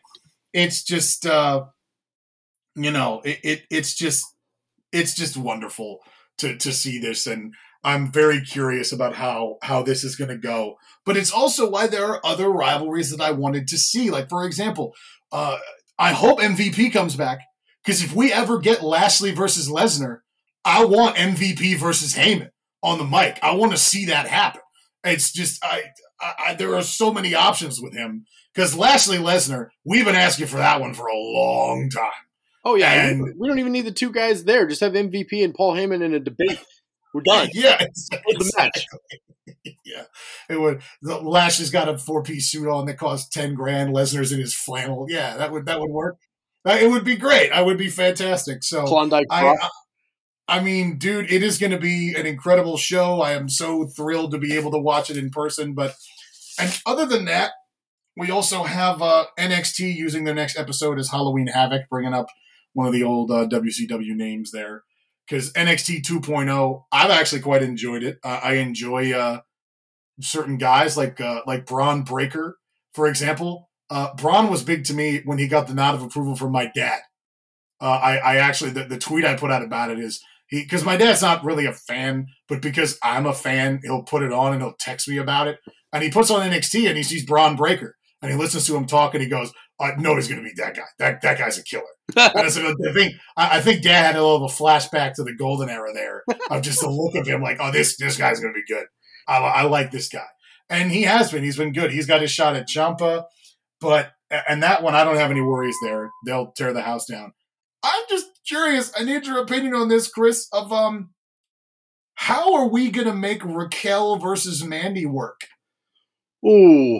it's just uh, you know it, it it's just it's just wonderful to to see this and I'm very curious about how how this is going to go. But it's also why there are other rivalries that I wanted to see. Like for example, uh, I hope MVP comes back because if we ever get Lashley versus Lesnar, I want MVP versus Heyman on the mic. I want to see that happen. It's just I, I, I there are so many options with him because Lashley Lesnar, we've been asking for that one for a long time. Oh yeah, and, we don't even need the two guys there. Just have MVP and Paul Heyman in a debate. We're done. Yeah, exactly. the match. yeah, it would. The Lashley's got a four piece suit on that costs ten grand. Lesnar's in his flannel. Yeah, that would that would work. It would be great. I would be fantastic. So Klondike. I, I, mean, dude, it is going to be an incredible show. I am so thrilled to be able to watch it in person. But and other than that, we also have uh, NXT using their next episode as Halloween Havoc, bringing up one of the old uh, WCW names there. Because NXT 2.0, I've actually quite enjoyed it. Uh, I enjoy uh, certain guys like uh, like Bron Breakker, for example. Uh, Bron was big to me when he got the nod of approval from my dad. I, I actually the, the tweet I put out about it is because my dad's not really a fan, but because I'm a fan, he'll put it on and he'll text me about it. And he puts on NXT and he sees Bron Breakker and he listens to him talk and he goes, uh, I know he's going to be that guy. That that guy's a killer. I, said, I think I, I think Dad had a little flashback to the golden era there of just the look of him, like, oh, this this guy's going to be good. I, I like this guy, and he has been. He's been good. He's got his shot at Ciampa, but and that one I don't have any worries there. They'll tear the house down. I'm just curious. I need your opinion on this, Chris. Of um, how are we going to make Raquel versus Mandy work? Ooh,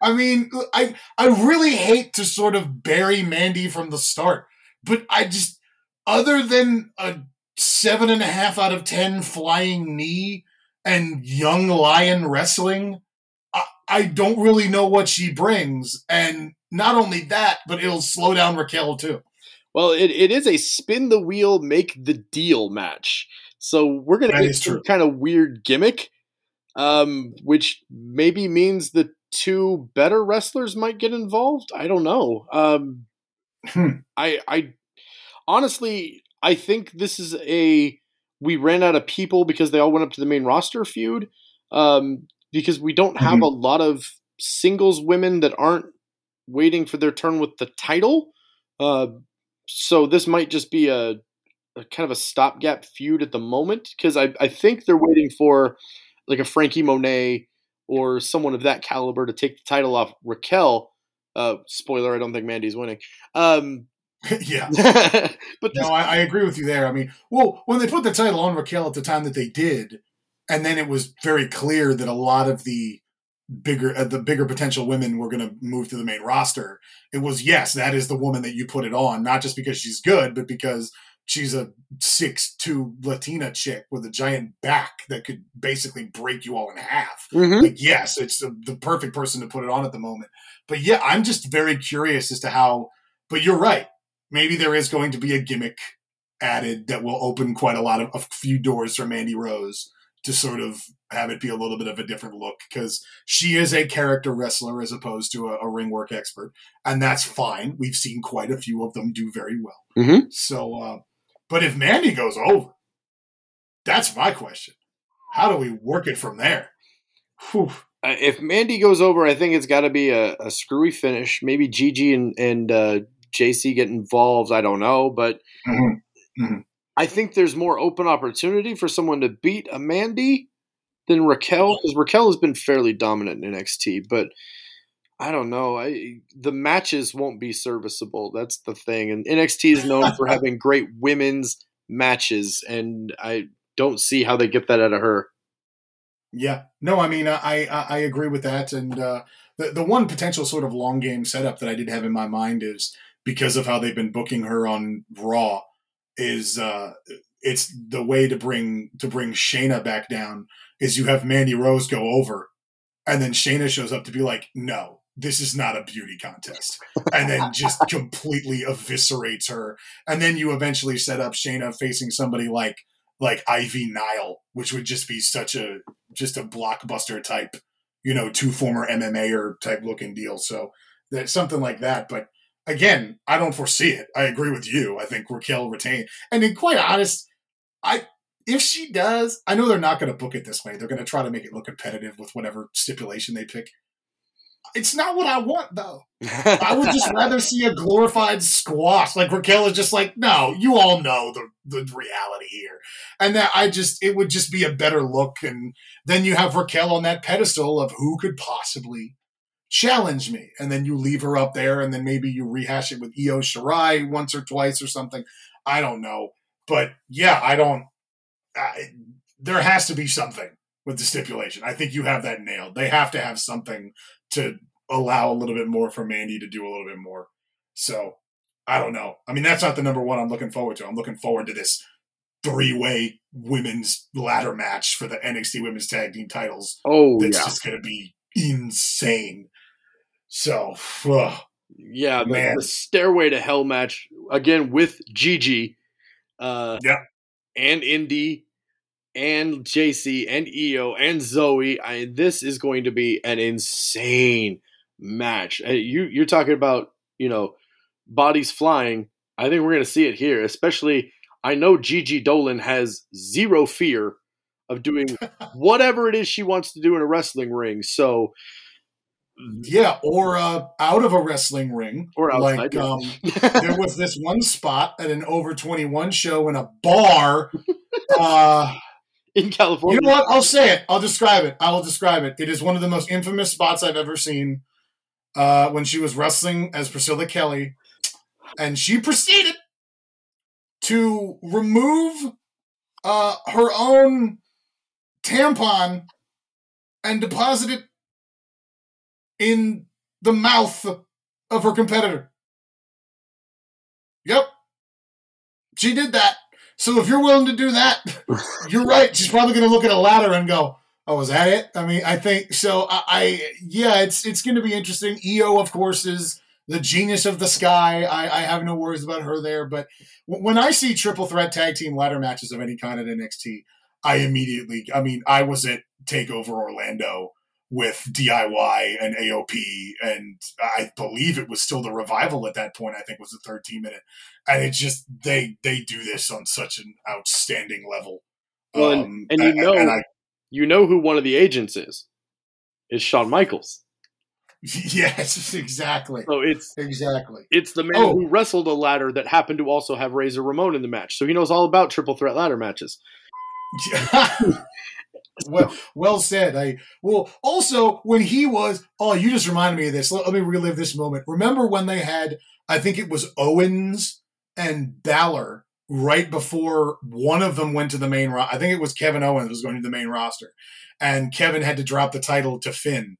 I mean, I I really hate to sort of bury Mandy from the start, but I just other than a seven and a half out of ten flying knee and young lion wrestling, I, I don't really know what she brings. And not only that, but it'll slow down Raquel too. Well, it, it is a spin the wheel, make the deal match. So we're going to get some kind of weird gimmick, um, which maybe means the two better wrestlers might get involved. I don't know. Um, hmm. I I honestly I think this is a we ran out of people because they all went up to the main roster feud. Um, because we don't have mm-hmm. a lot of singles women that aren't waiting for their turn with the title. Uh, so this might just be a, a kind of a stopgap feud at the moment because I, I think they're waiting for like a Frankie Monet or someone of that caliber to take the title off Raquel. Uh, spoiler: I don't think Mandy's winning. Um, yeah, but this- no, I, I, agree with you there. I mean, well, when they put the title on Raquel at the time that they did, and then it was very clear that a lot of the bigger uh, the bigger potential women were going to move to the main roster. It was yes, that is the woman that you put it on, not just because she's good, but because she's a six two Latina chick with a giant back that could basically break you all in half. Mm-hmm. Like, yes, it's the, the perfect person to put it on at the moment. But yeah, I'm just very curious as to how. But you're right maybe there is going to be a gimmick added that will open quite a lot of a few doors for Mandy Rose to sort of have it be a little bit of a different look because she is a character wrestler as opposed to a, a, ring work expert, and that's fine. We've seen quite a few of them do very well. Mm-hmm. So, uh, but if Mandy goes over, that's my question. How do we work it from there? Whew. Uh, if Mandy goes over, I think it's got to be a, a, screwy finish. Maybe Gigi and, and uh, Jacy get involved. I don't know, but mm-hmm. Mm-hmm. I think there's more open opportunity for someone to beat a Mandy than Raquel because Raquel has been fairly dominant in NXT, but I don't know. I the matches won't be serviceable. That's the thing, and NXT is known for having great women's matches, and I don't see how they get that out of her. Yeah, no, I mean, I I, I agree with that, and uh, the the one potential sort of long game setup that I did have in my mind is because of how they've been booking her on Raw is uh, it's the way to bring to bring Shayna back down is you have Mandy Rose go over, and then Shayna shows up to be like, no, this is not a beauty contest, and then just completely eviscerates her, and then you eventually set up Shayna facing somebody like like Ivy Nile, which would just be such a just a blockbuster type, you know, two former MMA or type looking deal. So that something like that, but again, I don't foresee it. I agree with you. I think Raquel retain. And in quite honest, I if she does, I know they're not going to book it this way. They're going to try to make it look competitive with whatever stipulation they pick. It's not what I want though. I would just rather see a glorified squash. Like Raquel is just like, no, you all know the the reality here, and that I just it would just be a better look. And then you have Raquel on that pedestal of who could possibly challenge me. And then you leave her up there and then maybe you rehash it with Io Shirai once or twice or something. I don't know. But yeah, I don't. I, there has to be something with the stipulation. I think you have that nailed. They have to have something to allow a little bit more for Mandy to do a little bit more. So I don't know. I mean, that's not the number one I'm looking forward to. I'm looking forward to this three way women's ladder match for the NXT women's tag team titles. Oh, that's yeah. just going to be insane. So, ugh, yeah, the, the, Stairway to Hell match again with Gigi, uh, yeah, and Indi, and Jacy, and Io, and Zoey. I, this is going to be an insane match. You you're talking about you know bodies flying. I think we're going to see it here, especially. I know Gigi Dolan has zero fear of doing whatever it is she wants to do in a wrestling ring. So yeah, or uh, out of a wrestling ring. Or outside. Like um, there was this one spot at an over twenty one show in a bar. Uh, in California. You know what? I'll say it. I'll describe it. I will describe it. It is one of the most infamous spots I've ever seen. Uh, when she was wrestling as Priscilla Kelly, and she proceeded to remove uh, her own tampon and deposit it in the mouth of her competitor. Yep. She did that. So if you're willing to do that, you're right. She's probably going to look at a ladder and go, "Oh, is that it?" I mean, I think so. I, I yeah, it's it's going to be interesting. Io, of course, is the genius of the sky. I, I have no worries about her there. But w- when I see triple threat tag team ladder matches of any kind at NXT, I immediately, I mean, I was at Takeover Orlando with DIY and AOP, and I believe it was still the revival at that point. I think was the 13 minute, and it just they they do this on such an outstanding level. Well, and, Um, and you know, and I- you know who one of the agents is? Is Shawn Michaels. yes, exactly, So it's exactly. it's the man Oh. who wrestled a ladder that happened to also have Razor Ramon in the match. So he knows all about triple threat ladder matches. well, well said. I well also when he was. Oh, you just reminded me of this. Let, let me relive this moment. Remember when they had? I think it was Owens and Balor right before one of them went to the main. Ro- I think it was Kevin Owens was going to the main roster, and Kevin had to drop the title to Finn,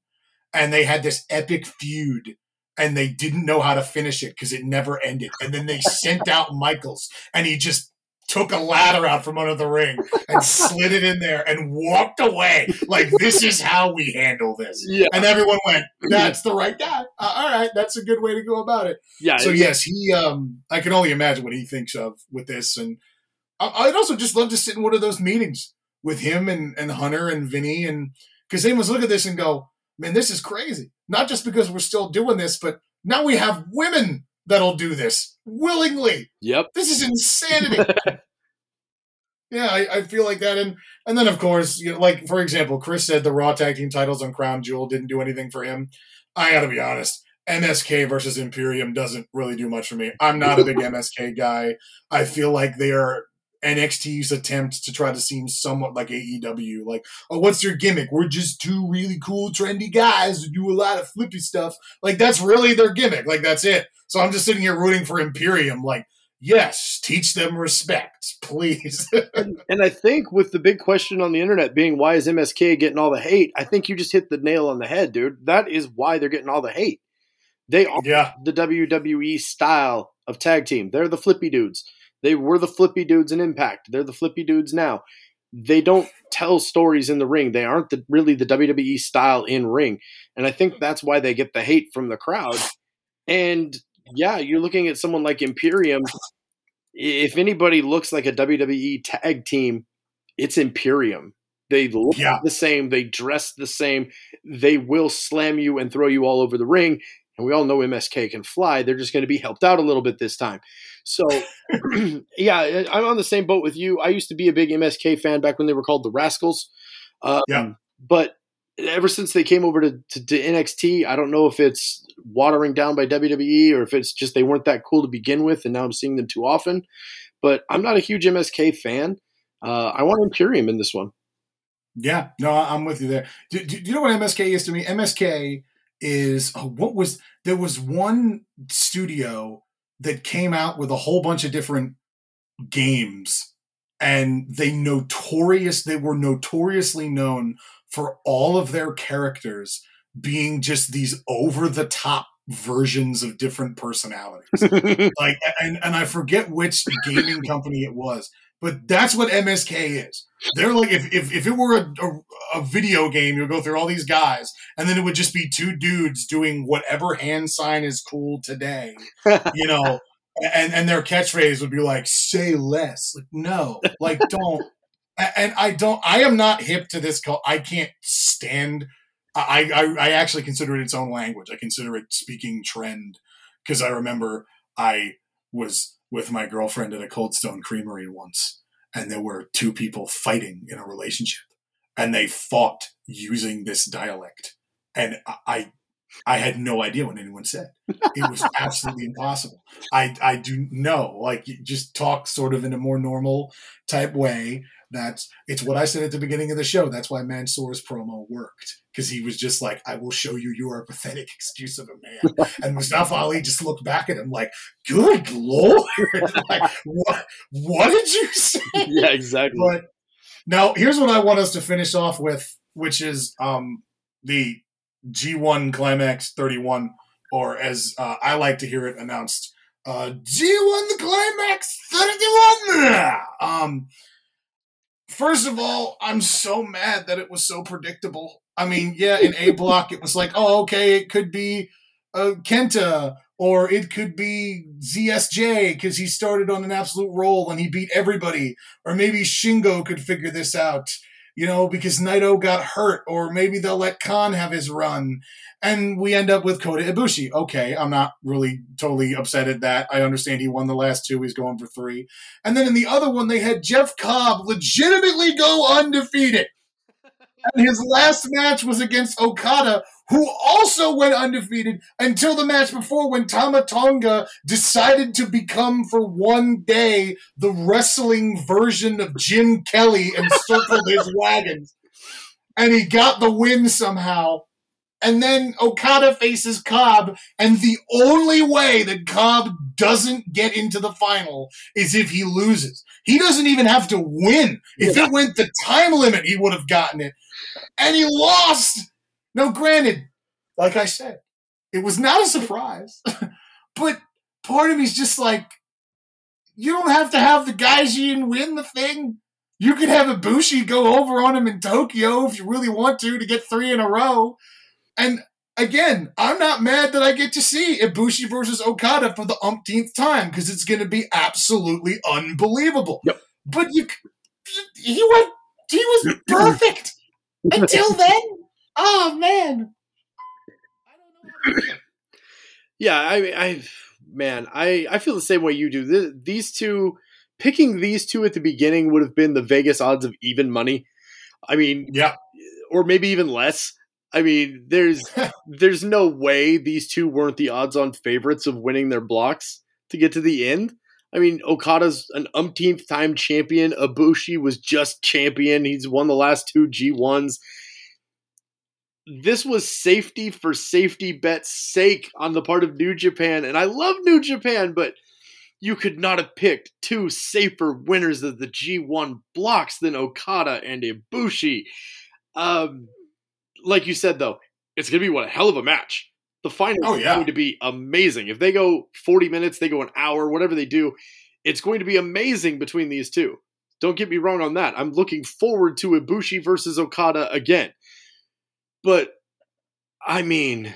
and they had this epic feud. And they didn't know how to finish it because it never ended. And then they sent out Michaels, and he just took a ladder out from under the ring and slid it in there and walked away. Like, this is how we handle this. Yeah, And everyone went, that's the right guy. Uh, all right, that's a good way to go about it. yeah. So, yes, he, um, I can only imagine what he thinks of with this. And I- I'd also just love to sit in one of those meetings with him and, and Hunter and Vinny. And because they must look at this and go, man, this is crazy. Not just because we're still doing this, but now we have women that'll do this willingly. Yep. This is insanity. yeah, I, I feel like that, and and then of course, you know, like for example, Chris said the Raw Tag Team titles on Crown Jewel didn't do anything for him. I got to be honest. MSK versus Imperium doesn't really do much for me. I'm not a big MSK guy. I feel like they are NXT's attempt to try to seem somewhat like AEW. Like, oh, what's your gimmick? We're just two really cool, trendy guys who do a lot of flippy stuff. Like, that's really their gimmick. Like, that's it. So I'm just sitting here rooting for Imperium. Like, yes, teach them respect, please. And I think with the big question on the internet being why is MSK getting all the hate, I think you just hit the nail on the head, dude. That is why they're getting all the hate. They are yeah. the WWE style of tag team. They're the flippy dudes. They were the flippy dudes in Impact. They're the flippy dudes now. They don't tell stories in the ring. They aren't the, really the WWE style in ring. And I think that's why they get the hate from the crowd. And yeah, you're looking at someone like Imperium. If anybody looks like a WWE tag team, it's Imperium. They look Yeah. the same. They dress the same. They will slam you and throw you all over the ring. And we all know MSK can fly. They're just going to be helped out a little bit this time. So, yeah, I'm on the same boat with you. I used to be a big MSK fan back when they were called the Rascalz. Um, Yeah. But ever since they came over to, to, to NXT, I don't know if it's watering down by WWE or if it's just they weren't that cool to begin with, and now I'm seeing them too often. But I'm not a huge MSK fan. Uh, I want Imperium in this one. Yeah, no, I'm with you there. Do, do, do you know what MSK is to me? MSK is oh, what was there was one studio that came out with a whole bunch of different games, and they notorious they were notoriously known for all of their characters being just these over the top versions of different personalities. Like and, and i forget which gaming company it was but that's what msk is. They're like if if, if it were a, a, a video game you would go through all these guys and then it would just be two dudes doing whatever hand sign is cool today you know? And and their catchphrase would be like say less. Like no like don't. And i don't i am not hip to this cult i can't stand I, I I actually consider it its own language. I consider it speaking trend because I remember I was with my girlfriend at a Cold Stone Creamery once, and there were two people fighting in a relationship, and they fought using this dialect, and I- I had no idea what anyone said. It was absolutely impossible. I I do know, like just talk sort of in a more normal type way. That's it's what I said at the beginning of the show. That's why Mansoor's promo worked because he was just like, "I will show you you are a pathetic excuse of a man." and Mustafa Ali just looked back at him like, "Good lord, like what? What did you say?" yeah, exactly. But now here's what I want us to finish off with, which is um, the G1 Climax 31, or as uh, I like to hear it announced, uh, G1 the Climax 31. Um, first of all, I'm so mad that it was so predictable. I mean, yeah, in A block, it was like, oh, okay, it could be uh, Kenta or it could be ZSJ because he started on an absolute roll and he beat everybody, or maybe Shingo could figure this out. You know, because Naito got hurt, or maybe they'll let Khan have his run. And we end up with Kota Ibushi. Okay, I'm not really totally upset at that. I understand he won the last two. He's going for three. And then in the other one, they had Jeff Cobb legitimately go undefeated. And his last match was against Okada, who also went undefeated until the match before when Tama Tonga decided to become for one day the wrestling version of Jim Kelly and circled his wagons. And he got the win somehow. And then Okada faces Cobb, and the only way that Cobb doesn't get into the final is if he loses. He doesn't even have to win. If it went the time limit, he would have gotten it. And he lost. Now, granted, like I said, it was not a surprise, but part of me's just like, you don't have to have the Gaijin win the thing. You could have Ibushi go over on him in Tokyo if you really want to to get three in a row. And again, I'm not mad that I get to see Ibushi versus Okada for the umpteenth time because it's going to be absolutely unbelievable. Yep. But you, he went, he was perfect until then. Oh man. Yeah, I, I, man, I, I feel the same way you do. Th- These two, picking these two at the beginning would have been the Vegas odds of even money. I mean, Yeah. or maybe even less. I mean, there's there's no way these two weren't the odds-on favorites of winning their blocks to get to the end. I mean, Okada's an umpteenth time champion. Ibushi was just champion. He's won the last two G1s. This was safety for safety bet's sake on the part of New Japan. And I love New Japan, but you could not have picked two safer winners of the G1 blocks than Okada and Ibushi. Um, like you said, though, it's going to be what a hell of a match. The final Oh, is yeah. going to be amazing. If they go 40 minutes, they go an hour, whatever they do, it's going to be amazing between these two. Don't get me wrong on that. I'm looking forward to Ibushi versus Okada again. But I mean,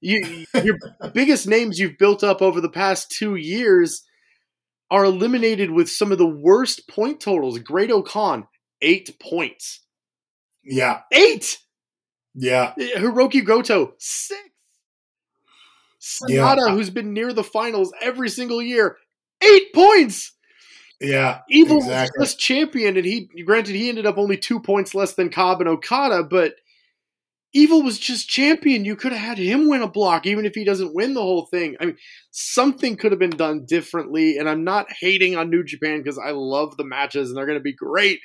you, your biggest names you've built up over the past two years are eliminated with some of the worst point totals. Great-O-Khan, eight points. Yeah. Eight! Yeah. Eh, Hiroki Goto, six. Yeah. Who's been near the finals every single year, eight points. Yeah. Evil Exactly. was just champion, and he granted he ended up only two points less than Cobb and Okada, but Evil was just champion. You could have had him win a block, even if he doesn't win the whole thing. I mean, something could have been done differently, and I'm not hating on New Japan because I love the matches and they're going to be great.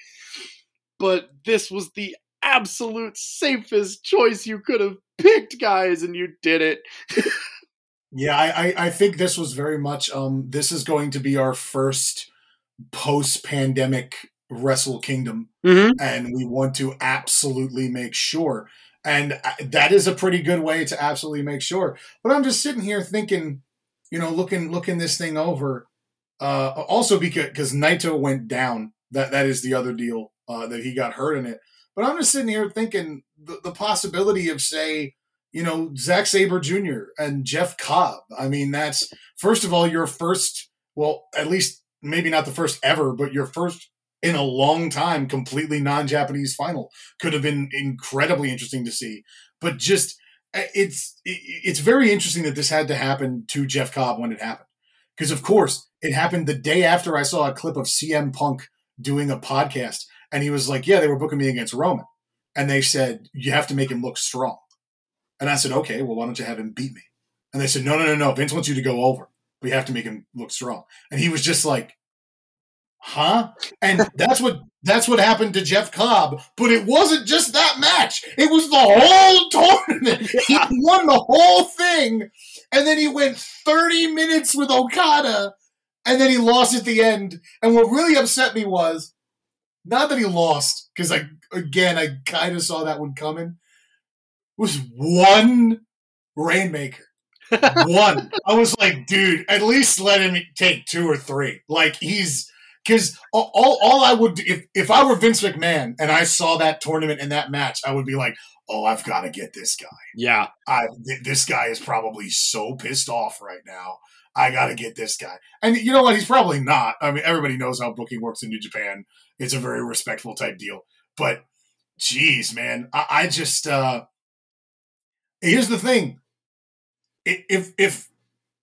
But this was the absolute safest choice you could have picked, guys, and you did it. Yeah, I, I, I think this was very much um this is going to be our first post pandemic Wrestle Kingdom Mm-hmm. and we want to absolutely make sure. And that is a pretty good way to absolutely make sure. But I'm just sitting here thinking, you know, looking looking this thing over. Uh, also because because Naito went down. That that is the other deal uh, that he got hurt in it. But I'm just sitting here thinking the, the possibility of say, you know, Zack Sabre Jr. and Jeff Cobb. I mean, that's first of all your first. Well, at least maybe not the first ever, but your first in a long time completely non-Japanese final could have been incredibly interesting to see. But just uh, it's it's very interesting that this had to happen to Jeff Cobb when it happened. Because of course it happened the day after I saw a clip of CM Punk doing a podcast, and he was like, "Yeah, they were booking me against Roman," and they said you have to make him look strong. And I said, "Okay, well, why don't you have him beat me?" And they said, "No, no, no, no. Vince wants you to go over, We have to make him look strong." And he was just like, huh? And that's what that's what happened to Jeff Cobb. But it wasn't just that match; it was the whole tournament. He won the whole thing, and then he went thirty minutes with Okada, and then he lost at the end. And what really upset me was not that he lost, because I again I kind of saw that one coming. Was one rainmaker. one. I was like, dude, at least let him take two or three. Like he's because all, all all I would do if if I were Vince McMahon and I saw that tournament and that match, I would be like, oh, I've got to get this guy. Yeah. I th- this guy is probably so pissed off right now. I got to get this guy. And you know what? He's probably not. I mean, everybody knows how booking works in New Japan. It's a very respectful type deal. But geez, man, I, I just uh here's the thing. If if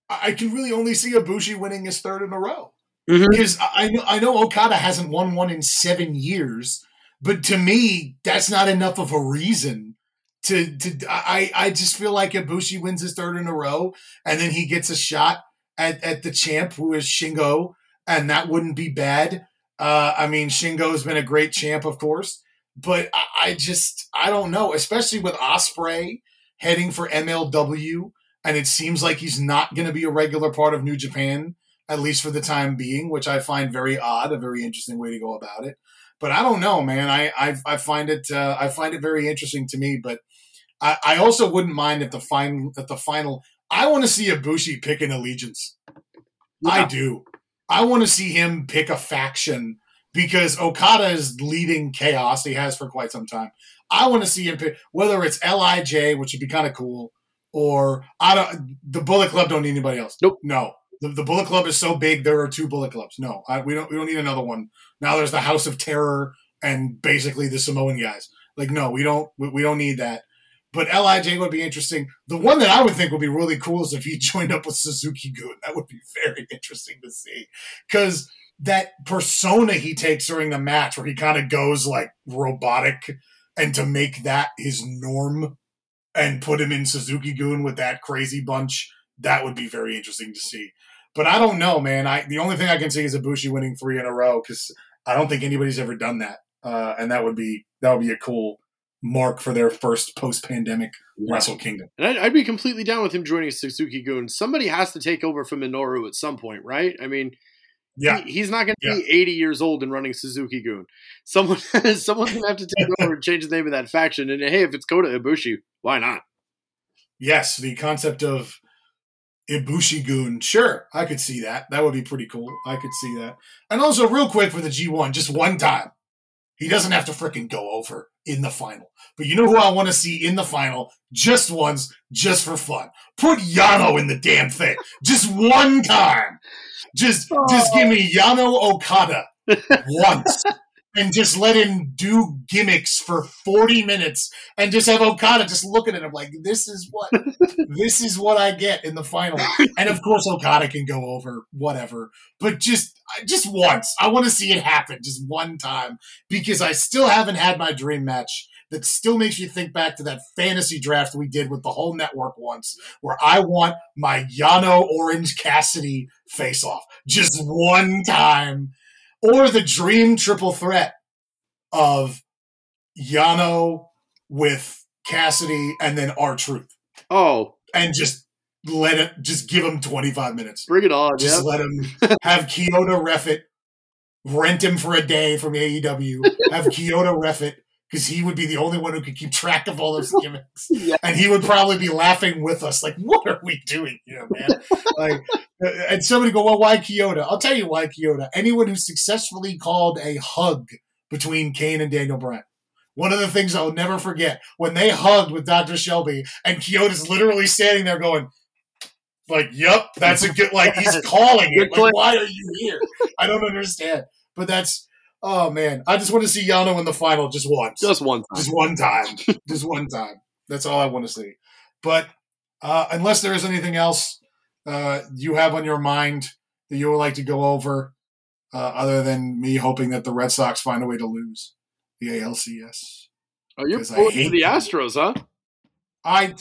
I can really only see Ibushi winning his third in a row. Mhm. Because I know I know Okada hasn't won one in seven years, but to me, that's not enough of a reason to to I I just feel like Ibushi wins his third in a row, and then he gets a shot at, at the champ who is Shingo, and that wouldn't be bad. Uh, I mean, Shingo's been a great champ, of course, but I, I just I don't know, especially with Osprey heading for MLW, and it seems like he's not going to be a regular part of New Japan at least for the time being, which I find very odd, a very interesting way to go about it. But I don't know, man. I I, I find it uh, I find it very interesting to me. But I, I also wouldn't mind if the final at the final. I want to see Ibushi pick an allegiance. I do. I want to see him pick a faction because Okada is leading chaos. He has for quite some time. I want to see him pick whether it's LIJ, which would be kind of cool, or I don't. The Bullet Club don't need anybody else. Nope. No. The, the Bullet Club is so big. There are two Bullet Clubs. No, I, we don't. We don't need another one. Now there's the House of Terror and basically the Samoan guys. Like, no, we don't. We, we don't need that. But LIJ would be interesting. The one that I would think would be really cool is if he joined up with Suzuki-gun. That would be very interesting to see because that persona he takes during the match, where he kind of goes like robotic, and to make that his norm and put him in Suzuki-gun with that crazy bunch, that would be very interesting to see. But I don't know, man. I the only thing I can see is Ibushi winning three in a row because I don't think anybody's ever done that, uh, and that would be that would be a cool mark for their first post-pandemic Wrestle Kingdom. And I'd, I'd be completely down with him joining Suzuki-gun. Somebody has to take over from Minoru at some point, right? I mean, Yeah, he, he's not going to be 80 years old and running Suzuki-gun. Someone, someone's going to have to take over and change the name of that faction. And hey, if it's Kota Ibushi, why not? yes, the concept of Ibushi Gun. Sure, I could see that. That would be pretty cool. I could see that. And also, real quick for the G1, just one time. He doesn't have to freaking go over in the final. But you know who I want to see in the final just once, just for fun? Put Yano in the damn thing. Just one time. Just just give me oh. Yano Okada once. And just let him do gimmicks for 40 minutes and just have Okada just looking at him like, this is what this is what I get in the final. And of course Okada can go over, whatever. But just just once. I want to see it happen just one time because I still haven't had my dream match that still makes you think back to that fantasy draft we did with the whole network once, where I want my Yano Orange Cassidy face off just one time, or the dream triple threat of Yano with Cassidy and then R Truth, Oh, and just let it, just give him 25 minutes. bring it on. Just Yeah. let him have Kyoto ref it, rent him for a day from AEW, have Kyoto ref it, because he would be the only one who could keep track of all those gimmicks. Yeah. And he would probably be laughing with us, like, what are we doing here, man? like, uh, and somebody go, well, why Kyoto? I'll tell you why Kyoto. Anyone who successfully called a hug between Kane and Daniel Bryan. One of the things I'll never forget when they hugged with Dr. Shelby, and Kyoto's literally standing there going, like, yep, that's a good, like, he's calling it. Like, why are you here? I don't understand. But that's, oh man, I just want to see Yano in the final just once. Just one time. Just one time. just one time. That's all I want to see. But uh, unless there is anything else uh, you have on your mind that you would like to go over, uh, other than me hoping that the Red Sox find a way to lose the ALCS. Oh, you're pulling for the. Astros, huh? I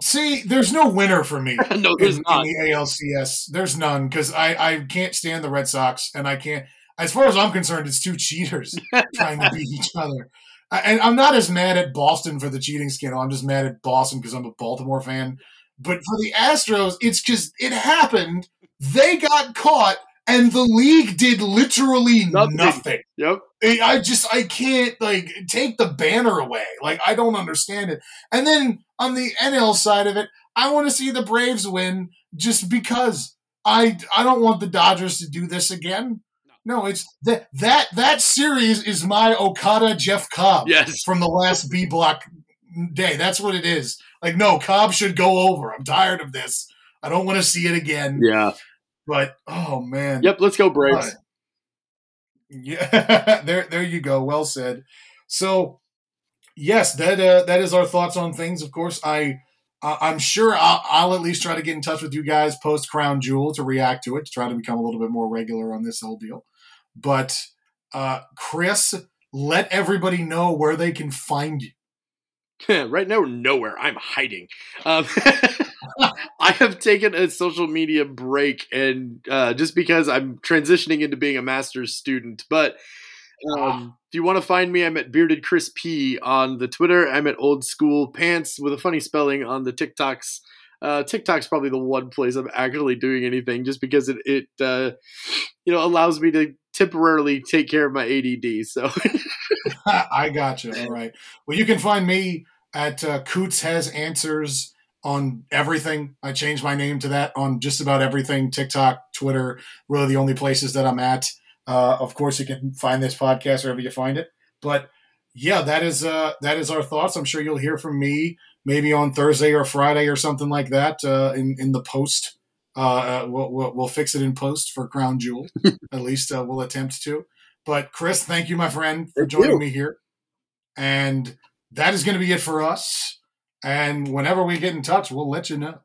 see. There's no winner for me. no, there's in, not. in the ALCS. There's none because I, I can't stand the Red Sox, and I can't. As far as I'm concerned, it's two cheaters trying to beat each other. And I'm not as mad at Boston for the cheating scandal. I'm just mad at Boston because I'm a Baltimore fan. But for the Astros, it's just it happened. They got caught, and the league did literally Nothing. nothing. Yep. I I just I can't like take the banner away. Like I don't understand it. And then on the NL side of it, I want to see the Braves win just because I I don't want the Dodgers to do this again. No, it's that that that series is my Okada Jeff Cobb Yes. from the last B block day. That's what it is. Like no, Cobb should go over. I'm tired of this. I don't want to see it again. Yeah. But oh man. Yep. Let's go Braves. Yeah, there, there you go. Well said. So, yes, that uh, that is our thoughts on things. Of course, I I'm sure I'll, I'll, at least try to get in touch with you guys post Crown Jewel to react to it to try to become a little bit more regular on this whole deal. But uh, Chris, let everybody know where they can find you. right now, nowhere. I'm hiding. Um, I have taken a social media break, and uh, just because I'm transitioning into being a master's student, but um, if you want to find me, I'm at Bearded Chris P on the Twitter. I'm at Old School Pants with a funny spelling on the TikToks. Uh, TikTok's probably the one place I'm actually doing anything, just because it it uh, you know allows me to temporarily take care of my ADD. So I got you. All right. Well, you can find me at uh, Coots has answers on everything. I changed my name to that on just about everything TikTok, Twitter, really the only places that I'm at. Uh, of course, you can find this podcast wherever you find it. But yeah, that is uh, that is our thoughts. I'm sure you'll hear from me maybe on Thursday or Friday or something like that uh, in in the post. Uh, uh we'll, we'll, we'll, fix it in post for Crown Jewel. At least uh, we'll attempt to. But Chris, thank you, my friend, for thank joining you. me here. And that is going to be it for us. And whenever we get in touch, we'll let you know.